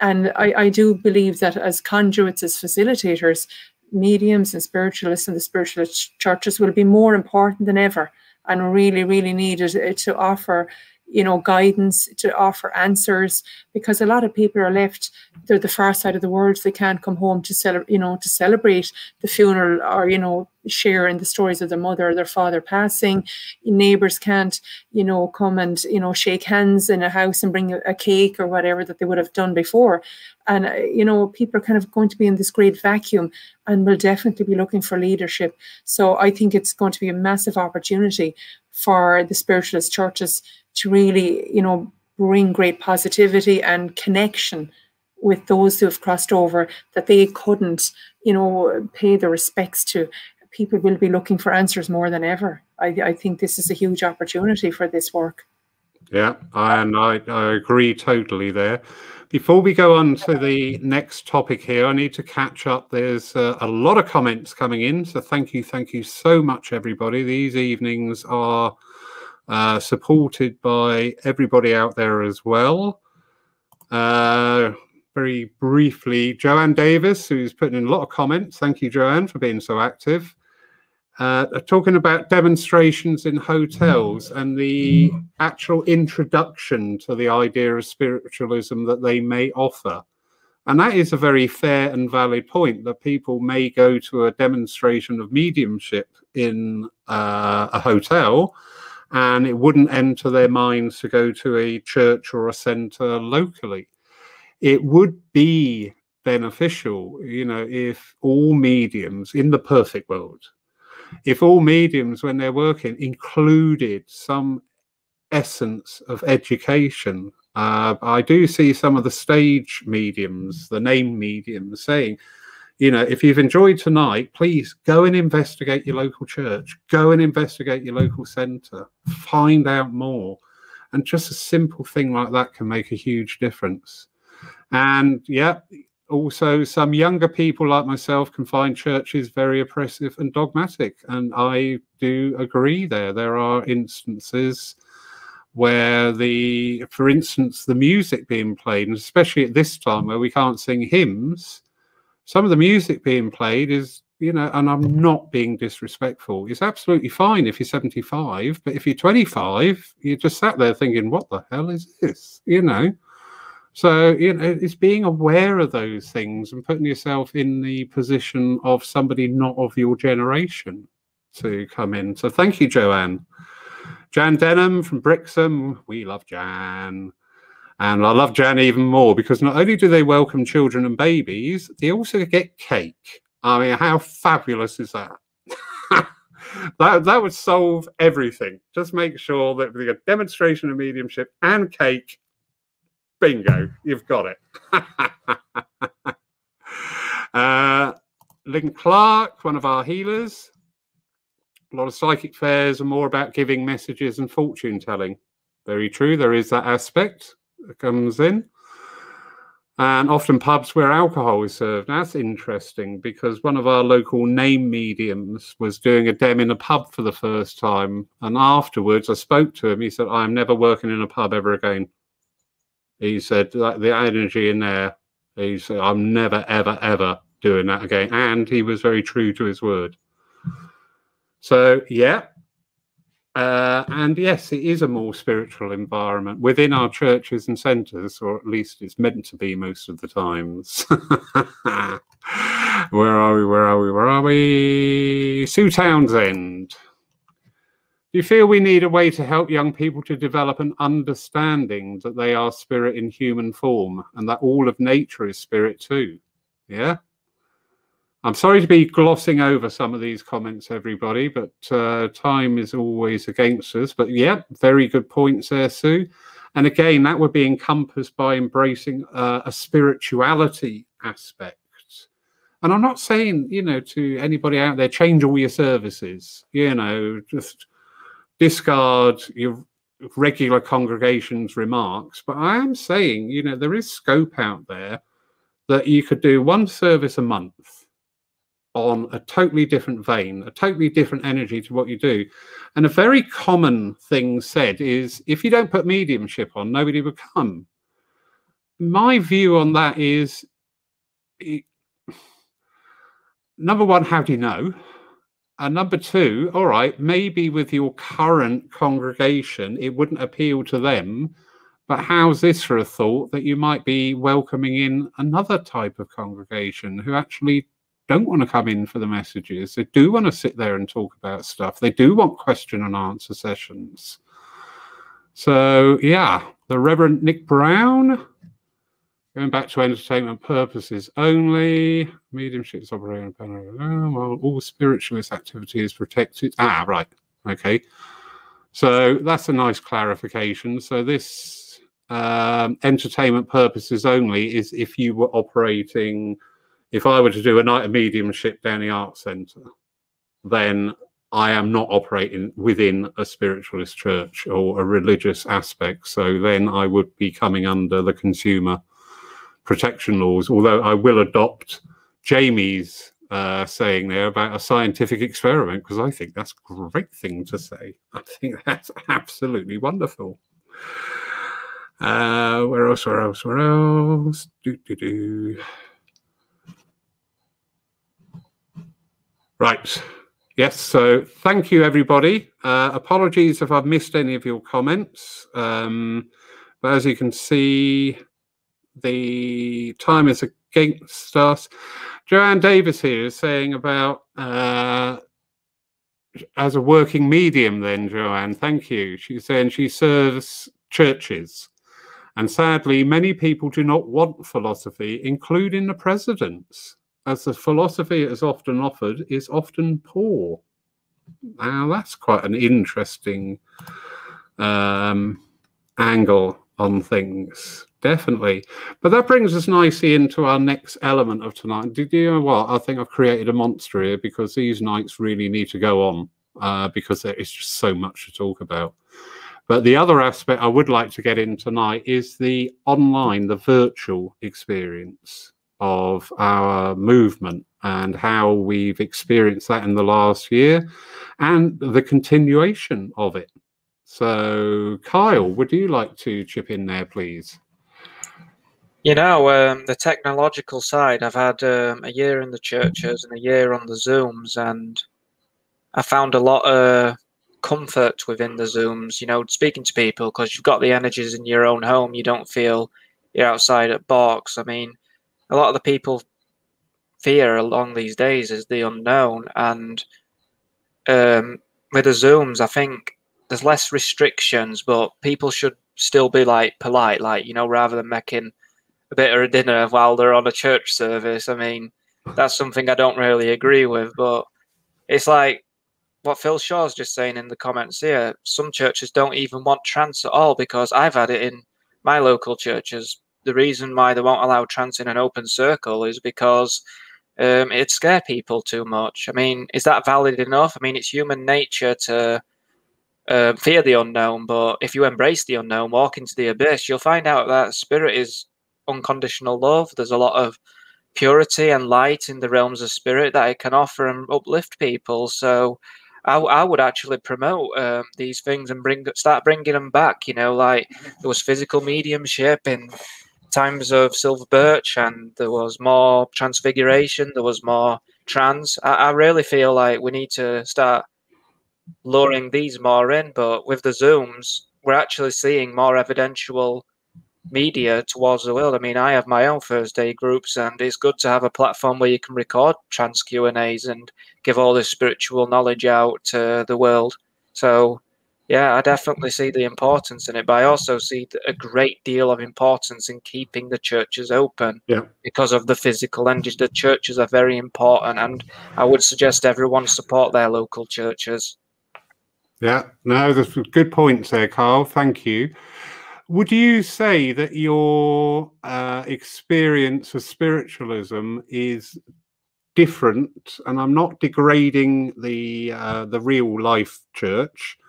And I, I do believe that as conduits as facilitators mediums and spiritualists and the spiritualist churches will be more important than ever and really, really needed uh, to offer you know guidance to offer answers because a lot of people are left they're the far side of the world they can't come home to celebrate you know to celebrate the funeral or you know share in the stories of their mother or their father passing. Neighbors can't you know come and you know shake hands in a house and bring a, a cake or whatever that they would have done before and uh, you know people are kind of going to be in this great vacuum and will definitely be looking for leadership so i think it's going to be a massive opportunity for the spiritualist churches to really, you know, bring great positivity and connection with those who have crossed over that they couldn't, you know, pay the respects to. People will be looking for answers more than ever. I, I think this is a huge opportunity for this work. Yeah, and I, I agree totally there. Before we go on to the next topic here, I need to catch up. There's uh, a lot of comments coming in, so thank you, thank you so much, everybody. These evenings are uh, supported by everybody out there as well. Uh, very briefly, Joanne Davis, who's putting in a lot of comments. Thank you, Joanne, for being so active. Uh, talking about demonstrations in hotels and the actual introduction to the idea of spiritualism that they may offer. And that is a very fair and valid point that people may go to a demonstration of mediumship in uh, a hotel and it wouldn't enter their minds to go to a church or a centre locally. It would be beneficial, you know, if all mediums in the perfect world, if all mediums, when they're working, included some essence of education. Uh, I do see some of the stage mediums, the name mediums, saying, you know, if you've enjoyed tonight, please go and investigate your local church, go and investigate your local centre, find out more. And just a simple thing like that can make a huge difference. And yeah, also, some younger people like myself can find churches very oppressive and dogmatic. And I do agree there. There are instances where the, for instance, the music being played, and especially at this time where we can't sing hymns, some of the music being played is, you know, and I'm not being disrespectful. It's absolutely fine if you're 75, but if you're 25, you just sat there thinking, what the hell is this? You know? So, you know, it's being aware of those things and putting yourself in the position of somebody not of your generation to come in. So, thank you, Joanne. Jan Denham from Brixham. We love Jan. And I love Jan even more because not only do they welcome children and babies, they also get cake. I mean, how fabulous is that? that that would solve everything. Just make sure that we get demonstration of mediumship and cake Bingo, you've got it. uh, Lynn Clark, one of our healers. A lot of psychic fairs are more about giving messages and fortune telling. Very true, there is that aspect that comes in. And often pubs where alcohol is served. That's interesting because one of our local name mediums was doing a dem in a pub for the first time. And afterwards, I spoke to him. He said, I'm never working in a pub ever again. He said the energy in there. He said, "I'm never, ever, ever doing that again." And he was very true to his word. So yeah, uh, and yes, it is a more spiritual environment within our churches and centres, or at least it's meant to be most of the times. where are we? Where are we? Where are we? Sue Townsend. Do you feel we need a way to help young people to develop an understanding that they are spirit in human form and that all of nature is spirit too? Yeah. I'm sorry to be glossing over some of these comments, everybody, but uh, time is always against us. But yeah, very good points there, Sue. And again, that would be encompassed by embracing uh, a spirituality aspect. And I'm not saying, you know, to anybody out there, change all your services, you know, just discard your regular congregation's remarks, but I am saying, you know, there is scope out there that you could do one service a month on a totally different vein, a totally different energy to what you do. And a very common thing said is if you don't put mediumship on, nobody will come. My view on that is number one, how do you know? And number two, all right, maybe with your current congregation, it wouldn't appeal to them. But how's this for a thought that you might be welcoming in another type of congregation who actually don't want to come in for the messages? They do want to sit there and talk about stuff. They do want question and answer sessions. So, yeah, the Reverend Nick Brown Going back to entertainment purposes only, mediumships operating on while all spiritualist activity is protected. Ah, right. Okay. So that's a nice clarification. So this um, entertainment purposes only is if you were operating, if I were to do a night of mediumship down the art centre, then I am not operating within a spiritualist church or a religious aspect. So then I would be coming under the consumer protection laws, although I will adopt Jamie's uh, saying there about a scientific experiment because I think that's a great thing to say. I think that's absolutely wonderful. Uh, where else? Where else? Where else? Do, do, do. Right. Yes. So thank you, everybody. Uh, apologies if I've missed any of your comments. Um, but as you can see, the time is against us. Joanne Davis here is saying about uh, as a working medium, then, Joanne, thank you. She's saying she serves churches. And sadly, many people do not want philosophy, including the presidents, as the philosophy is often offered is often poor. Now, that's quite an interesting um, angle on things definitely. But that brings us nicely into our next element of tonight. Do you know what? I think I've created a monster here because these nights really need to go on uh, because there is just so much to talk about. But the other aspect I would like to get in tonight is the online, the virtual experience. of our movement and how we've experienced that in the last year and the continuation of it. So, Kyle, would you like to chip in there, please? You know, um, the technological side, I've had um, a year in the churches and a year on the Zooms, and I found a lot of comfort within the Zooms, you know, speaking to people because you've got the energies in your own home. You don't feel you're outside at box. I mean, a lot of the people fear along these days is the unknown. And um, with the Zooms, I think there's less restrictions, but people should still be like polite, like, you know, rather than making a bit of a dinner while they're on a church service. I mean, that's something I don't really agree with, but it's like what Phil Shaw's just saying in the comments here. Some churches don't even want trance at all because I've had it in my local churches. The reason why they won't allow trance in an open circle is because um, it scare people too much. I mean, is that valid enough? I mean, it's human nature to um, fear the unknown, but if you embrace the unknown, walk into the abyss, you'll find out that spirit is unconditional love. There's a lot of purity and light in the realms of spirit that it can offer and uplift people. So I, I would actually promote um, these things and bring start bringing them back. You know, like there was physical mediumship in times of Silver Birch, and there was more transfiguration. There was more trance. I, I really feel like we need to start luring these more in. But with the zooms, we're actually seeing more evidential media towards the world. I mean, I have my own Thursday groups, and it's good to have a platform where you can record trance Q and A's and give all this spiritual knowledge out to the world. So, yeah, I definitely see the importance in it, but I also see a great deal of importance in keeping the churches open. Yeah. Because of the physical energy, the churches are very important, and I would suggest everyone support their local churches. Yeah, no, there's good points there, Carl. Thank you. Would you say that your uh, experience of spiritualism is different? And I'm not degrading the uh, the real life church,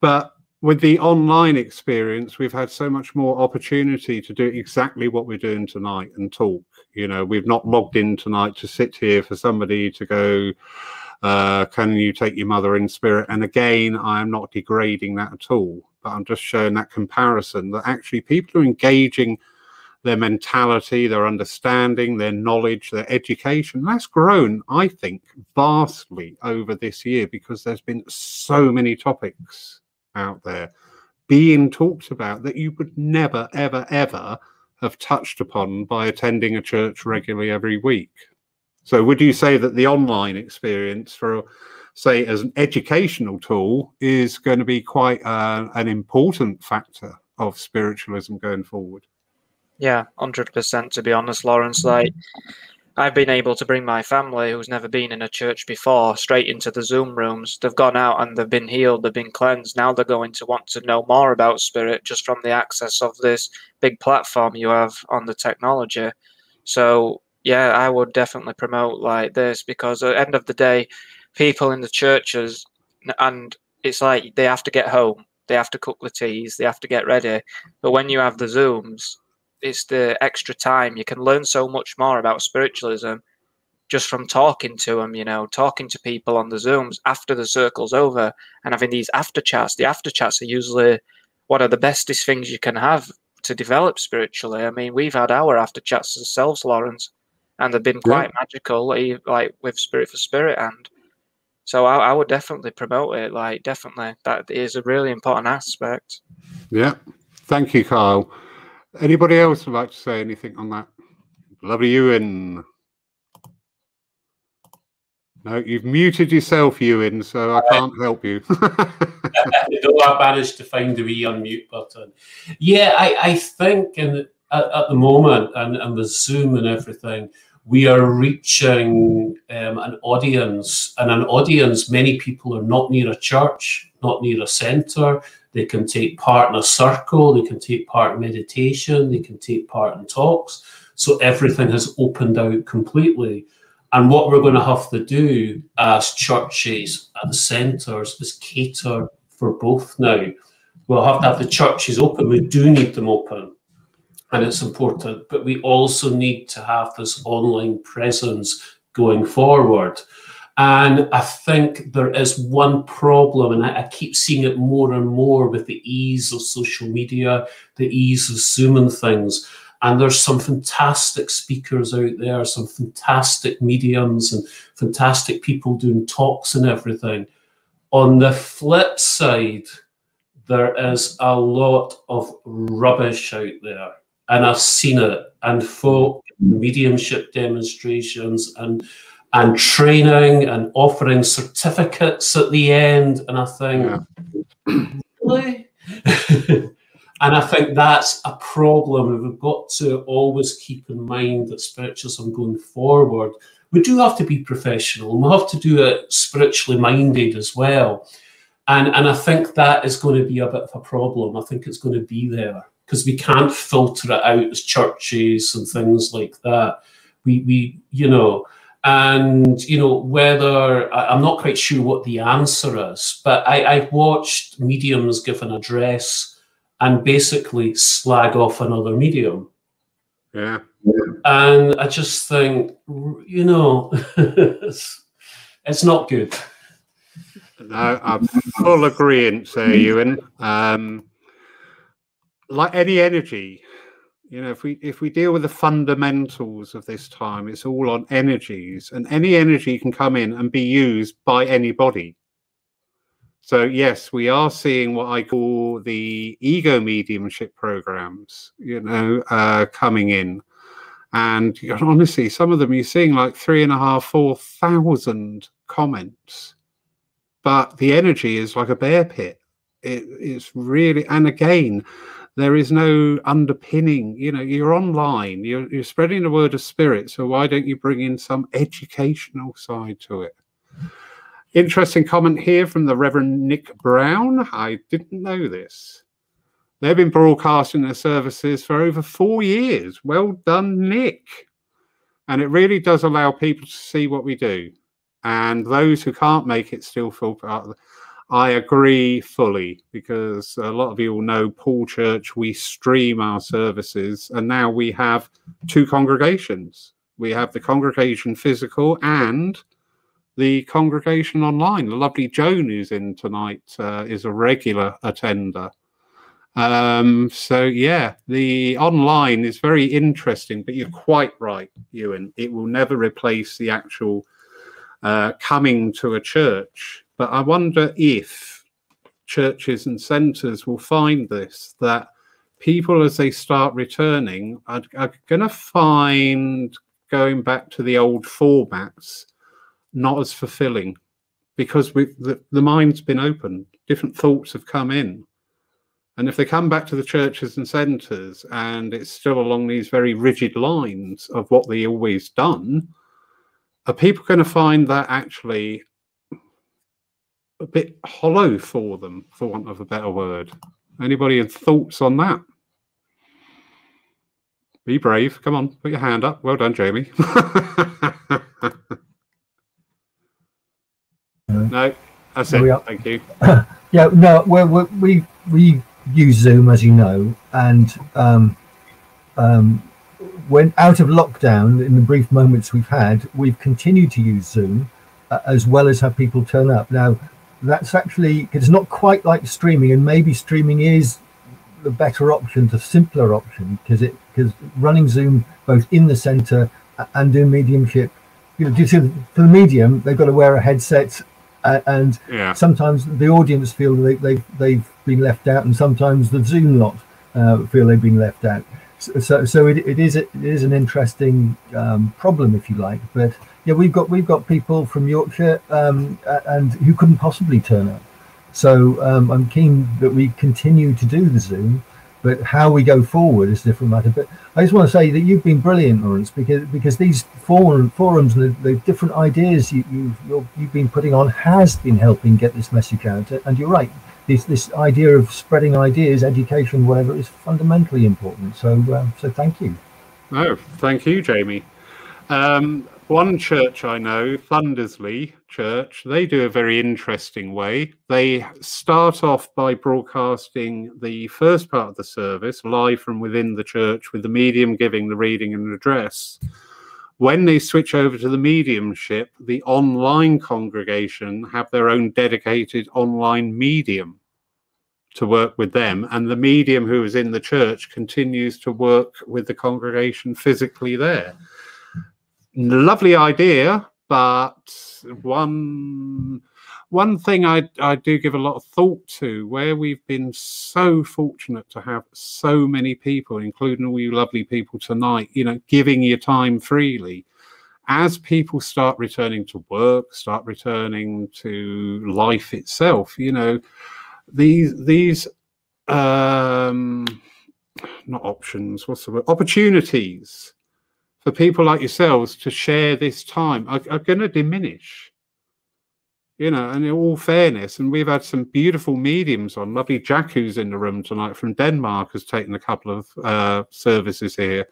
but with the online experience, we've had so much more opportunity to do exactly what we're doing tonight and talk. You know, we've not logged in tonight to sit here for somebody to go, uh, can you take your mother in spirit? And again, I am not degrading that at all but I'm just showing that comparison that actually people are engaging their mentality, their understanding, their knowledge, their education. That's grown, I think, vastly over this year because there's been so many topics out there being talked about that you would never, ever, ever have touched upon by attending a church regularly every week. So, would you say that the online experience for say as an educational tool is going to be quite uh, an important factor of spiritualism going forward. Yeah, hundred percent. To be honest, Lawrence, like I've been able to bring my family, who's never been in a church before, straight into the Zoom rooms. They've gone out and they've been healed, they've been cleansed. Now they're going to want to know more about spirit just from the access of this big platform you have on the technology. So yeah, I would definitely promote like this because at the end of the day, people in the churches, and it's like they have to get home, they have to cook the teas, they have to get ready. But when you have the Zooms, it's the extra time. You can learn so much more about spiritualism just from talking to them, you know, talking to people on the Zooms after the circle's over and having these after chats. The after chats are usually one of the bestest things you can have to develop spiritually. I mean, we've had our after chats ourselves, Lawrence, and they've been quite yeah. magical, like with Spirit for Spirit. And so I, I, would definitely promote it. Like, definitely, that is a really important aspect. Yeah. Thank you, Kyle. Anybody else would like to say anything on that? Lovely Ewan. No, you've muted yourself, Ewan, so I can't help you. no, I managed to find the wee unmute button. Yeah, I, I think in, at, at the moment, and, and the Zoom and everything, we are reaching um, an audience, and an audience, many people are not near a church, not near a centre. They can take part in a circle, they can take part in meditation, they can take part in talks. So everything has opened out completely. And what we're going to have to do as churches and centres is cater for both now. We'll have to have the churches open. We do need them open and it's important, but we also need to have this online presence going forward. And I think there is one problem, and I, I, keep seeing it more and more with the ease of social media, the ease of Zoom and things. And there's some fantastic speakers out there, some fantastic mediums, and fantastic people doing talks and everything. On the flip side, there is a lot of rubbish out there. And I've seen it, and folk mediumship demonstrations and and training and offering certificates at the end. And I think, yeah. really? and I think that's a problem. We've got to always keep in mind that spiritualism going forward, we do have to be professional and we have to do it spiritually minded as well. And, and I think that is going to be a bit of a problem. I think it's going to be there because we can't filter it out as churches and things like that. We, we you know, and you know whether I'm not quite sure what the answer is, but I, I've watched mediums give an address and basically slag off another medium. Yeah. And I just think, you know, it's, it's not good. No, I'm full agreement there, Ewan. Um, like any energy, you know, if we if we deal with the fundamentals of this time, it's all on energies, and any energy can come in and be used by anybody. So yes, we are seeing what I call the ego mediumship programs, you know, uh, coming in, and honestly, some of them you're seeing like three and a half, four thousand comments, but the energy is like a bear pit. It, it's really, and again, there is no underpinning. You know, you're online, you're, you're spreading the word of spirit. So why don't you bring in some educational side to it? Interesting comment here from the Reverend Nick Brown. I didn't know this. They've been broadcasting their services for over four years. Well done, Nick. And it really does allow people to see what we do. And those who can't make it still feel part of the I agree fully because a lot of you will know Poole Church, we stream our services, and now we have two congregations. We have the congregation physical and the congregation online. The lovely Joan, who's in tonight, uh, is a regular attender. Um, so, yeah, the online is very interesting, but you're quite right, Ewan. It will never replace the actual uh, coming to a church but I wonder if churches and centres will find this that people, as they start returning, are, are going to find going back to the old formats not as fulfilling because the, the mind's been opened, different thoughts have come in. And if they come back to the churches and centres and it's still along these very rigid lines of what they always done, are people going to find that actually a bit hollow for them, for want of a better word. Anybody have thoughts on that? Be brave. Come on, put your hand up. Well done, Jamie. no, that's it. Thank you. yeah, no, we we we use Zoom, as you know, and um, um, when out of lockdown, in the brief moments we've had, we've continued to use Zoom uh, as well as have people turn up. Now, that's actually it's not quite like streaming, and maybe streaming is the better option, the simpler option, because it because running Zoom both in the center and doing mediumship, you know, due to for the medium, they've got to wear a headset, and yeah. sometimes the audience feel they, they've they've been left out, and sometimes the Zoom lot uh, feel they've been left out. So, so, so it, it is it is an interesting um, problem, if you like, but yeah, we've got we've got people from Yorkshire um, and who couldn't possibly turn up. So um, I'm keen that we continue to do the Zoom, but how we go forward is a different matter. But I just want to say that you've been brilliant, Lawrence, because because these forum, forums and the, the different ideas you, you've you've been putting on has been helping get this message out. And you're right, this this idea of spreading ideas, education, whatever, is fundamentally important. So uh, so thank you. Oh, thank you, Jamie. Um, One church I know, Thundersley Church, they do a very interesting way. They start off by broadcasting the first part of the service live from within the church with the medium giving the reading and address. When they switch over to the mediumship, the online congregation have their own dedicated online medium to work with them, and the medium who is in the church continues to work with the congregation physically there lovely idea, but one one thing I I do give a lot of thought to, where we've been so fortunate to have so many people, including all you lovely people tonight, you know, giving your time freely. As people start returning to work, start returning to life itself, you know, these these um not options, what's the word? Opportunities for people like yourselves to share this time are, are going to diminish. You know, and in all fairness, and we've had some beautiful mediums on. Lovely Jack, who's in the room tonight from Denmark, has taken a couple of uh, services here.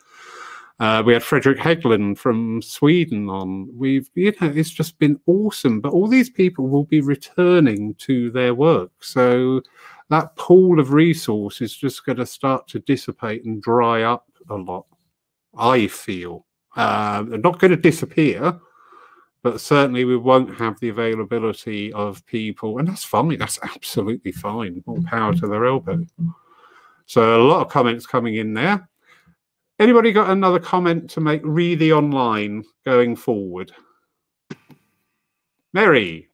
Uh, we had Frederick Hegland from Sweden on. We've, you know, it's just been awesome. But all these people will be returning to their work. So that pool of resource is just going to start to dissipate and dry up a lot. I feel. Uh, they're not going to disappear, but certainly we won't have the availability of people, and that's fine. That's absolutely fine. More power to their elbow. So a lot of comments coming in there. Anybody got another comment to make? The online going forward. Mary.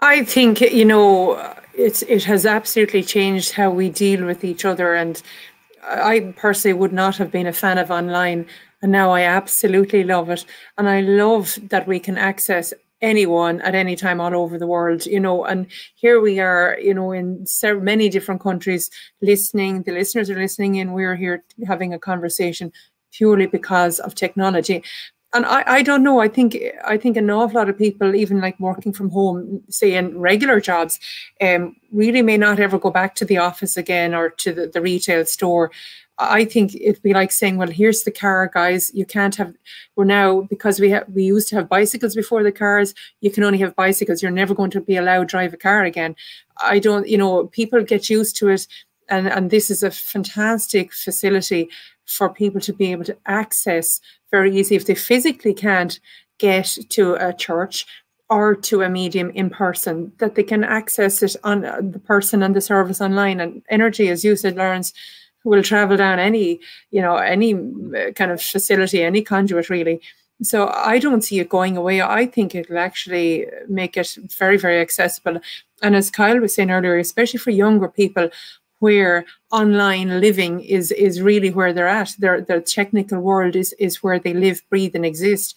I think you know it's it has absolutely changed how we deal with each other, and I personally would not have been a fan of online, and now I absolutely love it. And I love that we can access anyone at any time all over the world, you know. And here we are, you know, in many different countries listening. The listeners are listening in. We're here having a conversation purely because of technology and I, I don't know. I think I think an awful lot of people, even like working from home, say in regular jobs, um, really may not ever go back to the office again or to the, the retail store. I think it'd be like saying, "Well, here's the car, guys. You can't have. We're now because we have we used to have bicycles before the cars. You can only have bicycles. You're never going to be allowed to drive a car again. I don't. You know, people get used to it, and and this is a fantastic facility for people to be able to access very easy if they physically can't get to a church or to a medium in person that they can access it on uh, the person and the service online. And energy as you said lawrence will travel down any you know any uh, kind of facility any conduit really. So i don't see it going away. I think it'll actually make it very very accessible. And as kyle was saying earlier especially for younger people where online living is is really where they're at. Their the technical world is is where they live, breathe, and exist.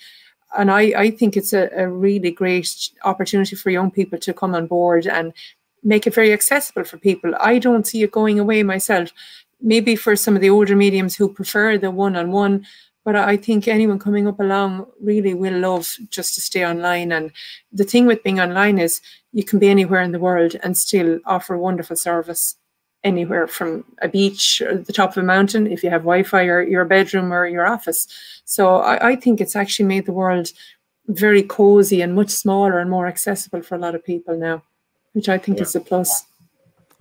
And I, I think it's a, a really great opportunity for young people to come on board and make it very accessible for people. I don't see it going away myself. Maybe for some of the older mediums who prefer the one-on-one, but I think anyone coming up along really will love just to stay online. And the thing with being online is you can be anywhere in the world and still offer wonderful service anywhere from a beach or the top of a mountain if you have Wi-Fi or your bedroom or your office. So I, I think it's actually made the world very cozy and much smaller and more accessible for a lot of people now, which I think yeah. is a plus.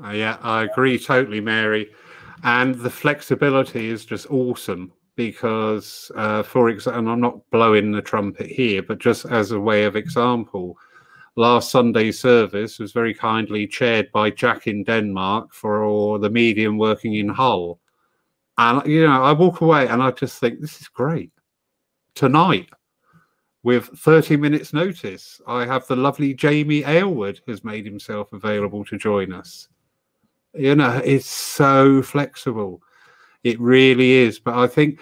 Uh, yeah, I agree totally, Mary. And the flexibility is just awesome because, uh, for example, and I'm not blowing the trumpet here, but just as a way of example, last Sunday's service was very kindly chaired by Jack in Denmark for the medium working in Hull. And, you know, I walk away and I just think, this is great. Tonight, with 30 minutes' notice, I have the lovely Jamie Aylward has made himself available to join us. You know, it's so flexible. It really is. But I think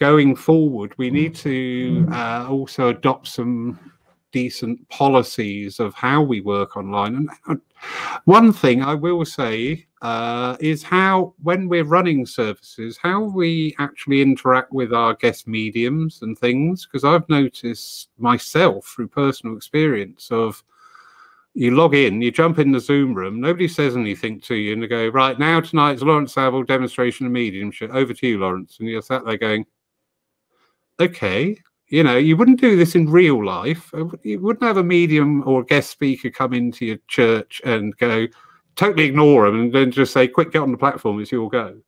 going forward, we need to uh, also adopt some decent policies of how we work online. And one thing I will say uh, is how, when we're running services, how we actually interact with our guest mediums and things. Because I've noticed myself through personal experience of you log in, you jump in the Zoom room, nobody says anything to you, and they go, Right now, tonight's Lawrence Saville demonstration of mediumship. Over to you, Lawrence. And you're sat there going, Okay, You know, you wouldn't do this in real life. Uh, you wouldn't have a medium or a guest speaker come into your church and go totally ignore them and then just say, "Quick, get on the platform. It's your go."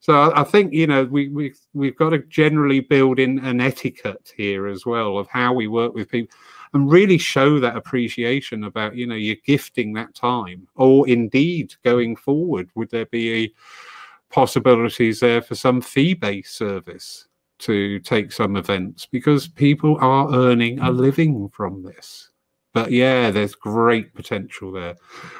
So I, think you know we we we've got to generally build in an etiquette here as well of how we work with people and really show that appreciation about you know you're gifting that time or indeed going forward would there be possibilities there for some fee-based service to take some events because people are earning a living from this. But yeah, there's great potential there.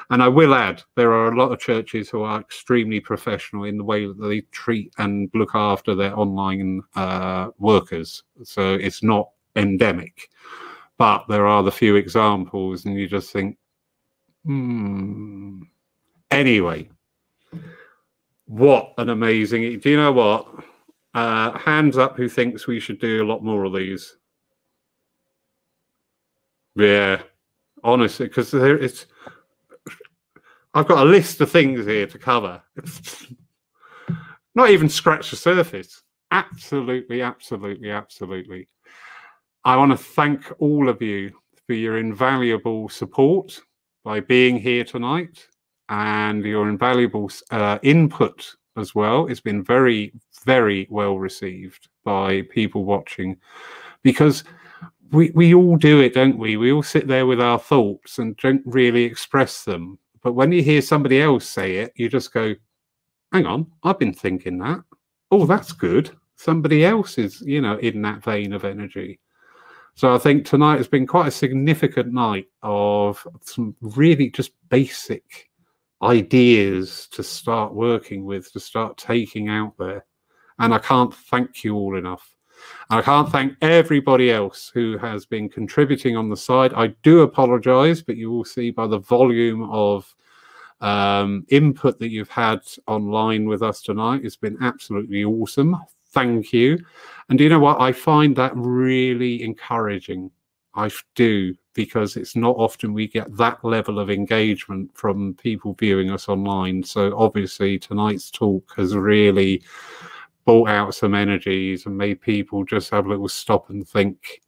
And I will add, there are a lot of churches who are extremely professional in the way that they treat and look after their online uh, workers. So it's not endemic. But there are the few examples, and you just think, hmm. Anyway, what an amazing. Do you know what? Uh, hands up who thinks we should do a lot more of these. Yeah, honestly, because it's—I've got a list of things here to cover. Not even scratch the surface. Absolutely, absolutely, absolutely. I want to thank all of you for your invaluable support by being here tonight and your invaluable uh, input as well. It's been very, very well received by people watching because we, we all do it, don't we? We all sit there with our thoughts and don't really express them. But when you hear somebody else say it, you just go, hang on, I've been thinking that. Oh, that's good. Somebody else is, you know, in that vein of energy. So I think tonight has been quite a significant night of some really just basic ideas to start working with, to start taking out there. And I can't thank you all enough. I can't thank everybody else who has been contributing on the side. I do apologize, but you will see by the volume of um, input that you've had online with us tonight. It's been absolutely awesome. Thank you. And you know what? I find that really encouraging. I do because it's not often we get that level of engagement from people viewing us online. So obviously tonight's talk has really brought out some energies and made people just have a little stop and think.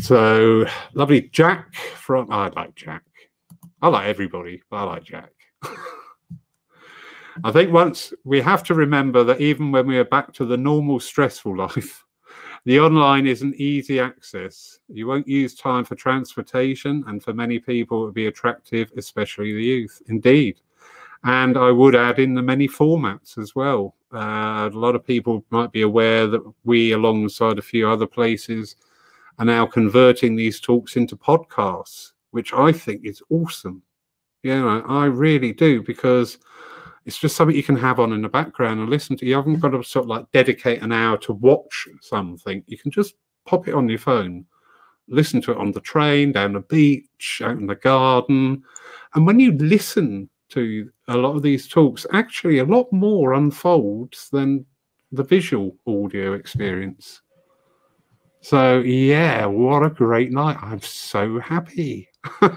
So lovely Jack from I like Jack. I like everybody, but I like Jack. I think once we have to remember that even when we are back to the normal stressful life, the online is an easy access. You won't use time for transportation, and for many people, it would be attractive, especially the youth. Indeed. And I would add in the many formats as well. Uh, a lot of people might be aware that we, alongside a few other places, are now converting these talks into podcasts, which I think is awesome. Yeah, I really do because it's just something you can have on in the background and listen to. You haven't got to sort of like dedicate an hour to watch something. You can just pop it on your phone, listen to it on the train, down the beach, out in the garden. And when you listen to a lot of these talks, actually a lot more unfolds than the visual audio experience. So, yeah, what a great night. I'm so happy.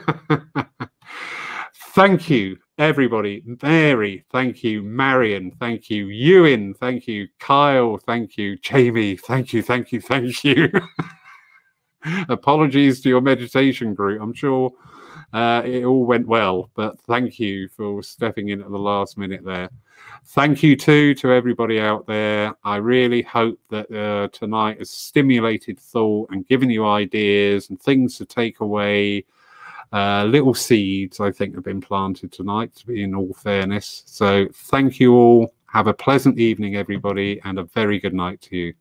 Thank you everybody. Mary, thank you. Marion, thank you. Ewan, thank you. Kyle, thank you. Jamie, thank you, thank you, thank you. Apologies to your meditation group. I'm sure uh, it all went well, but thank you for stepping in at the last minute there. Thank you too to everybody out there. I really hope that uh, tonight has stimulated thought and given you ideas and things to take away uh, little seeds, I think, have been planted tonight, in all fairness. So thank you all. Have a pleasant evening, everybody, and a very good night to you.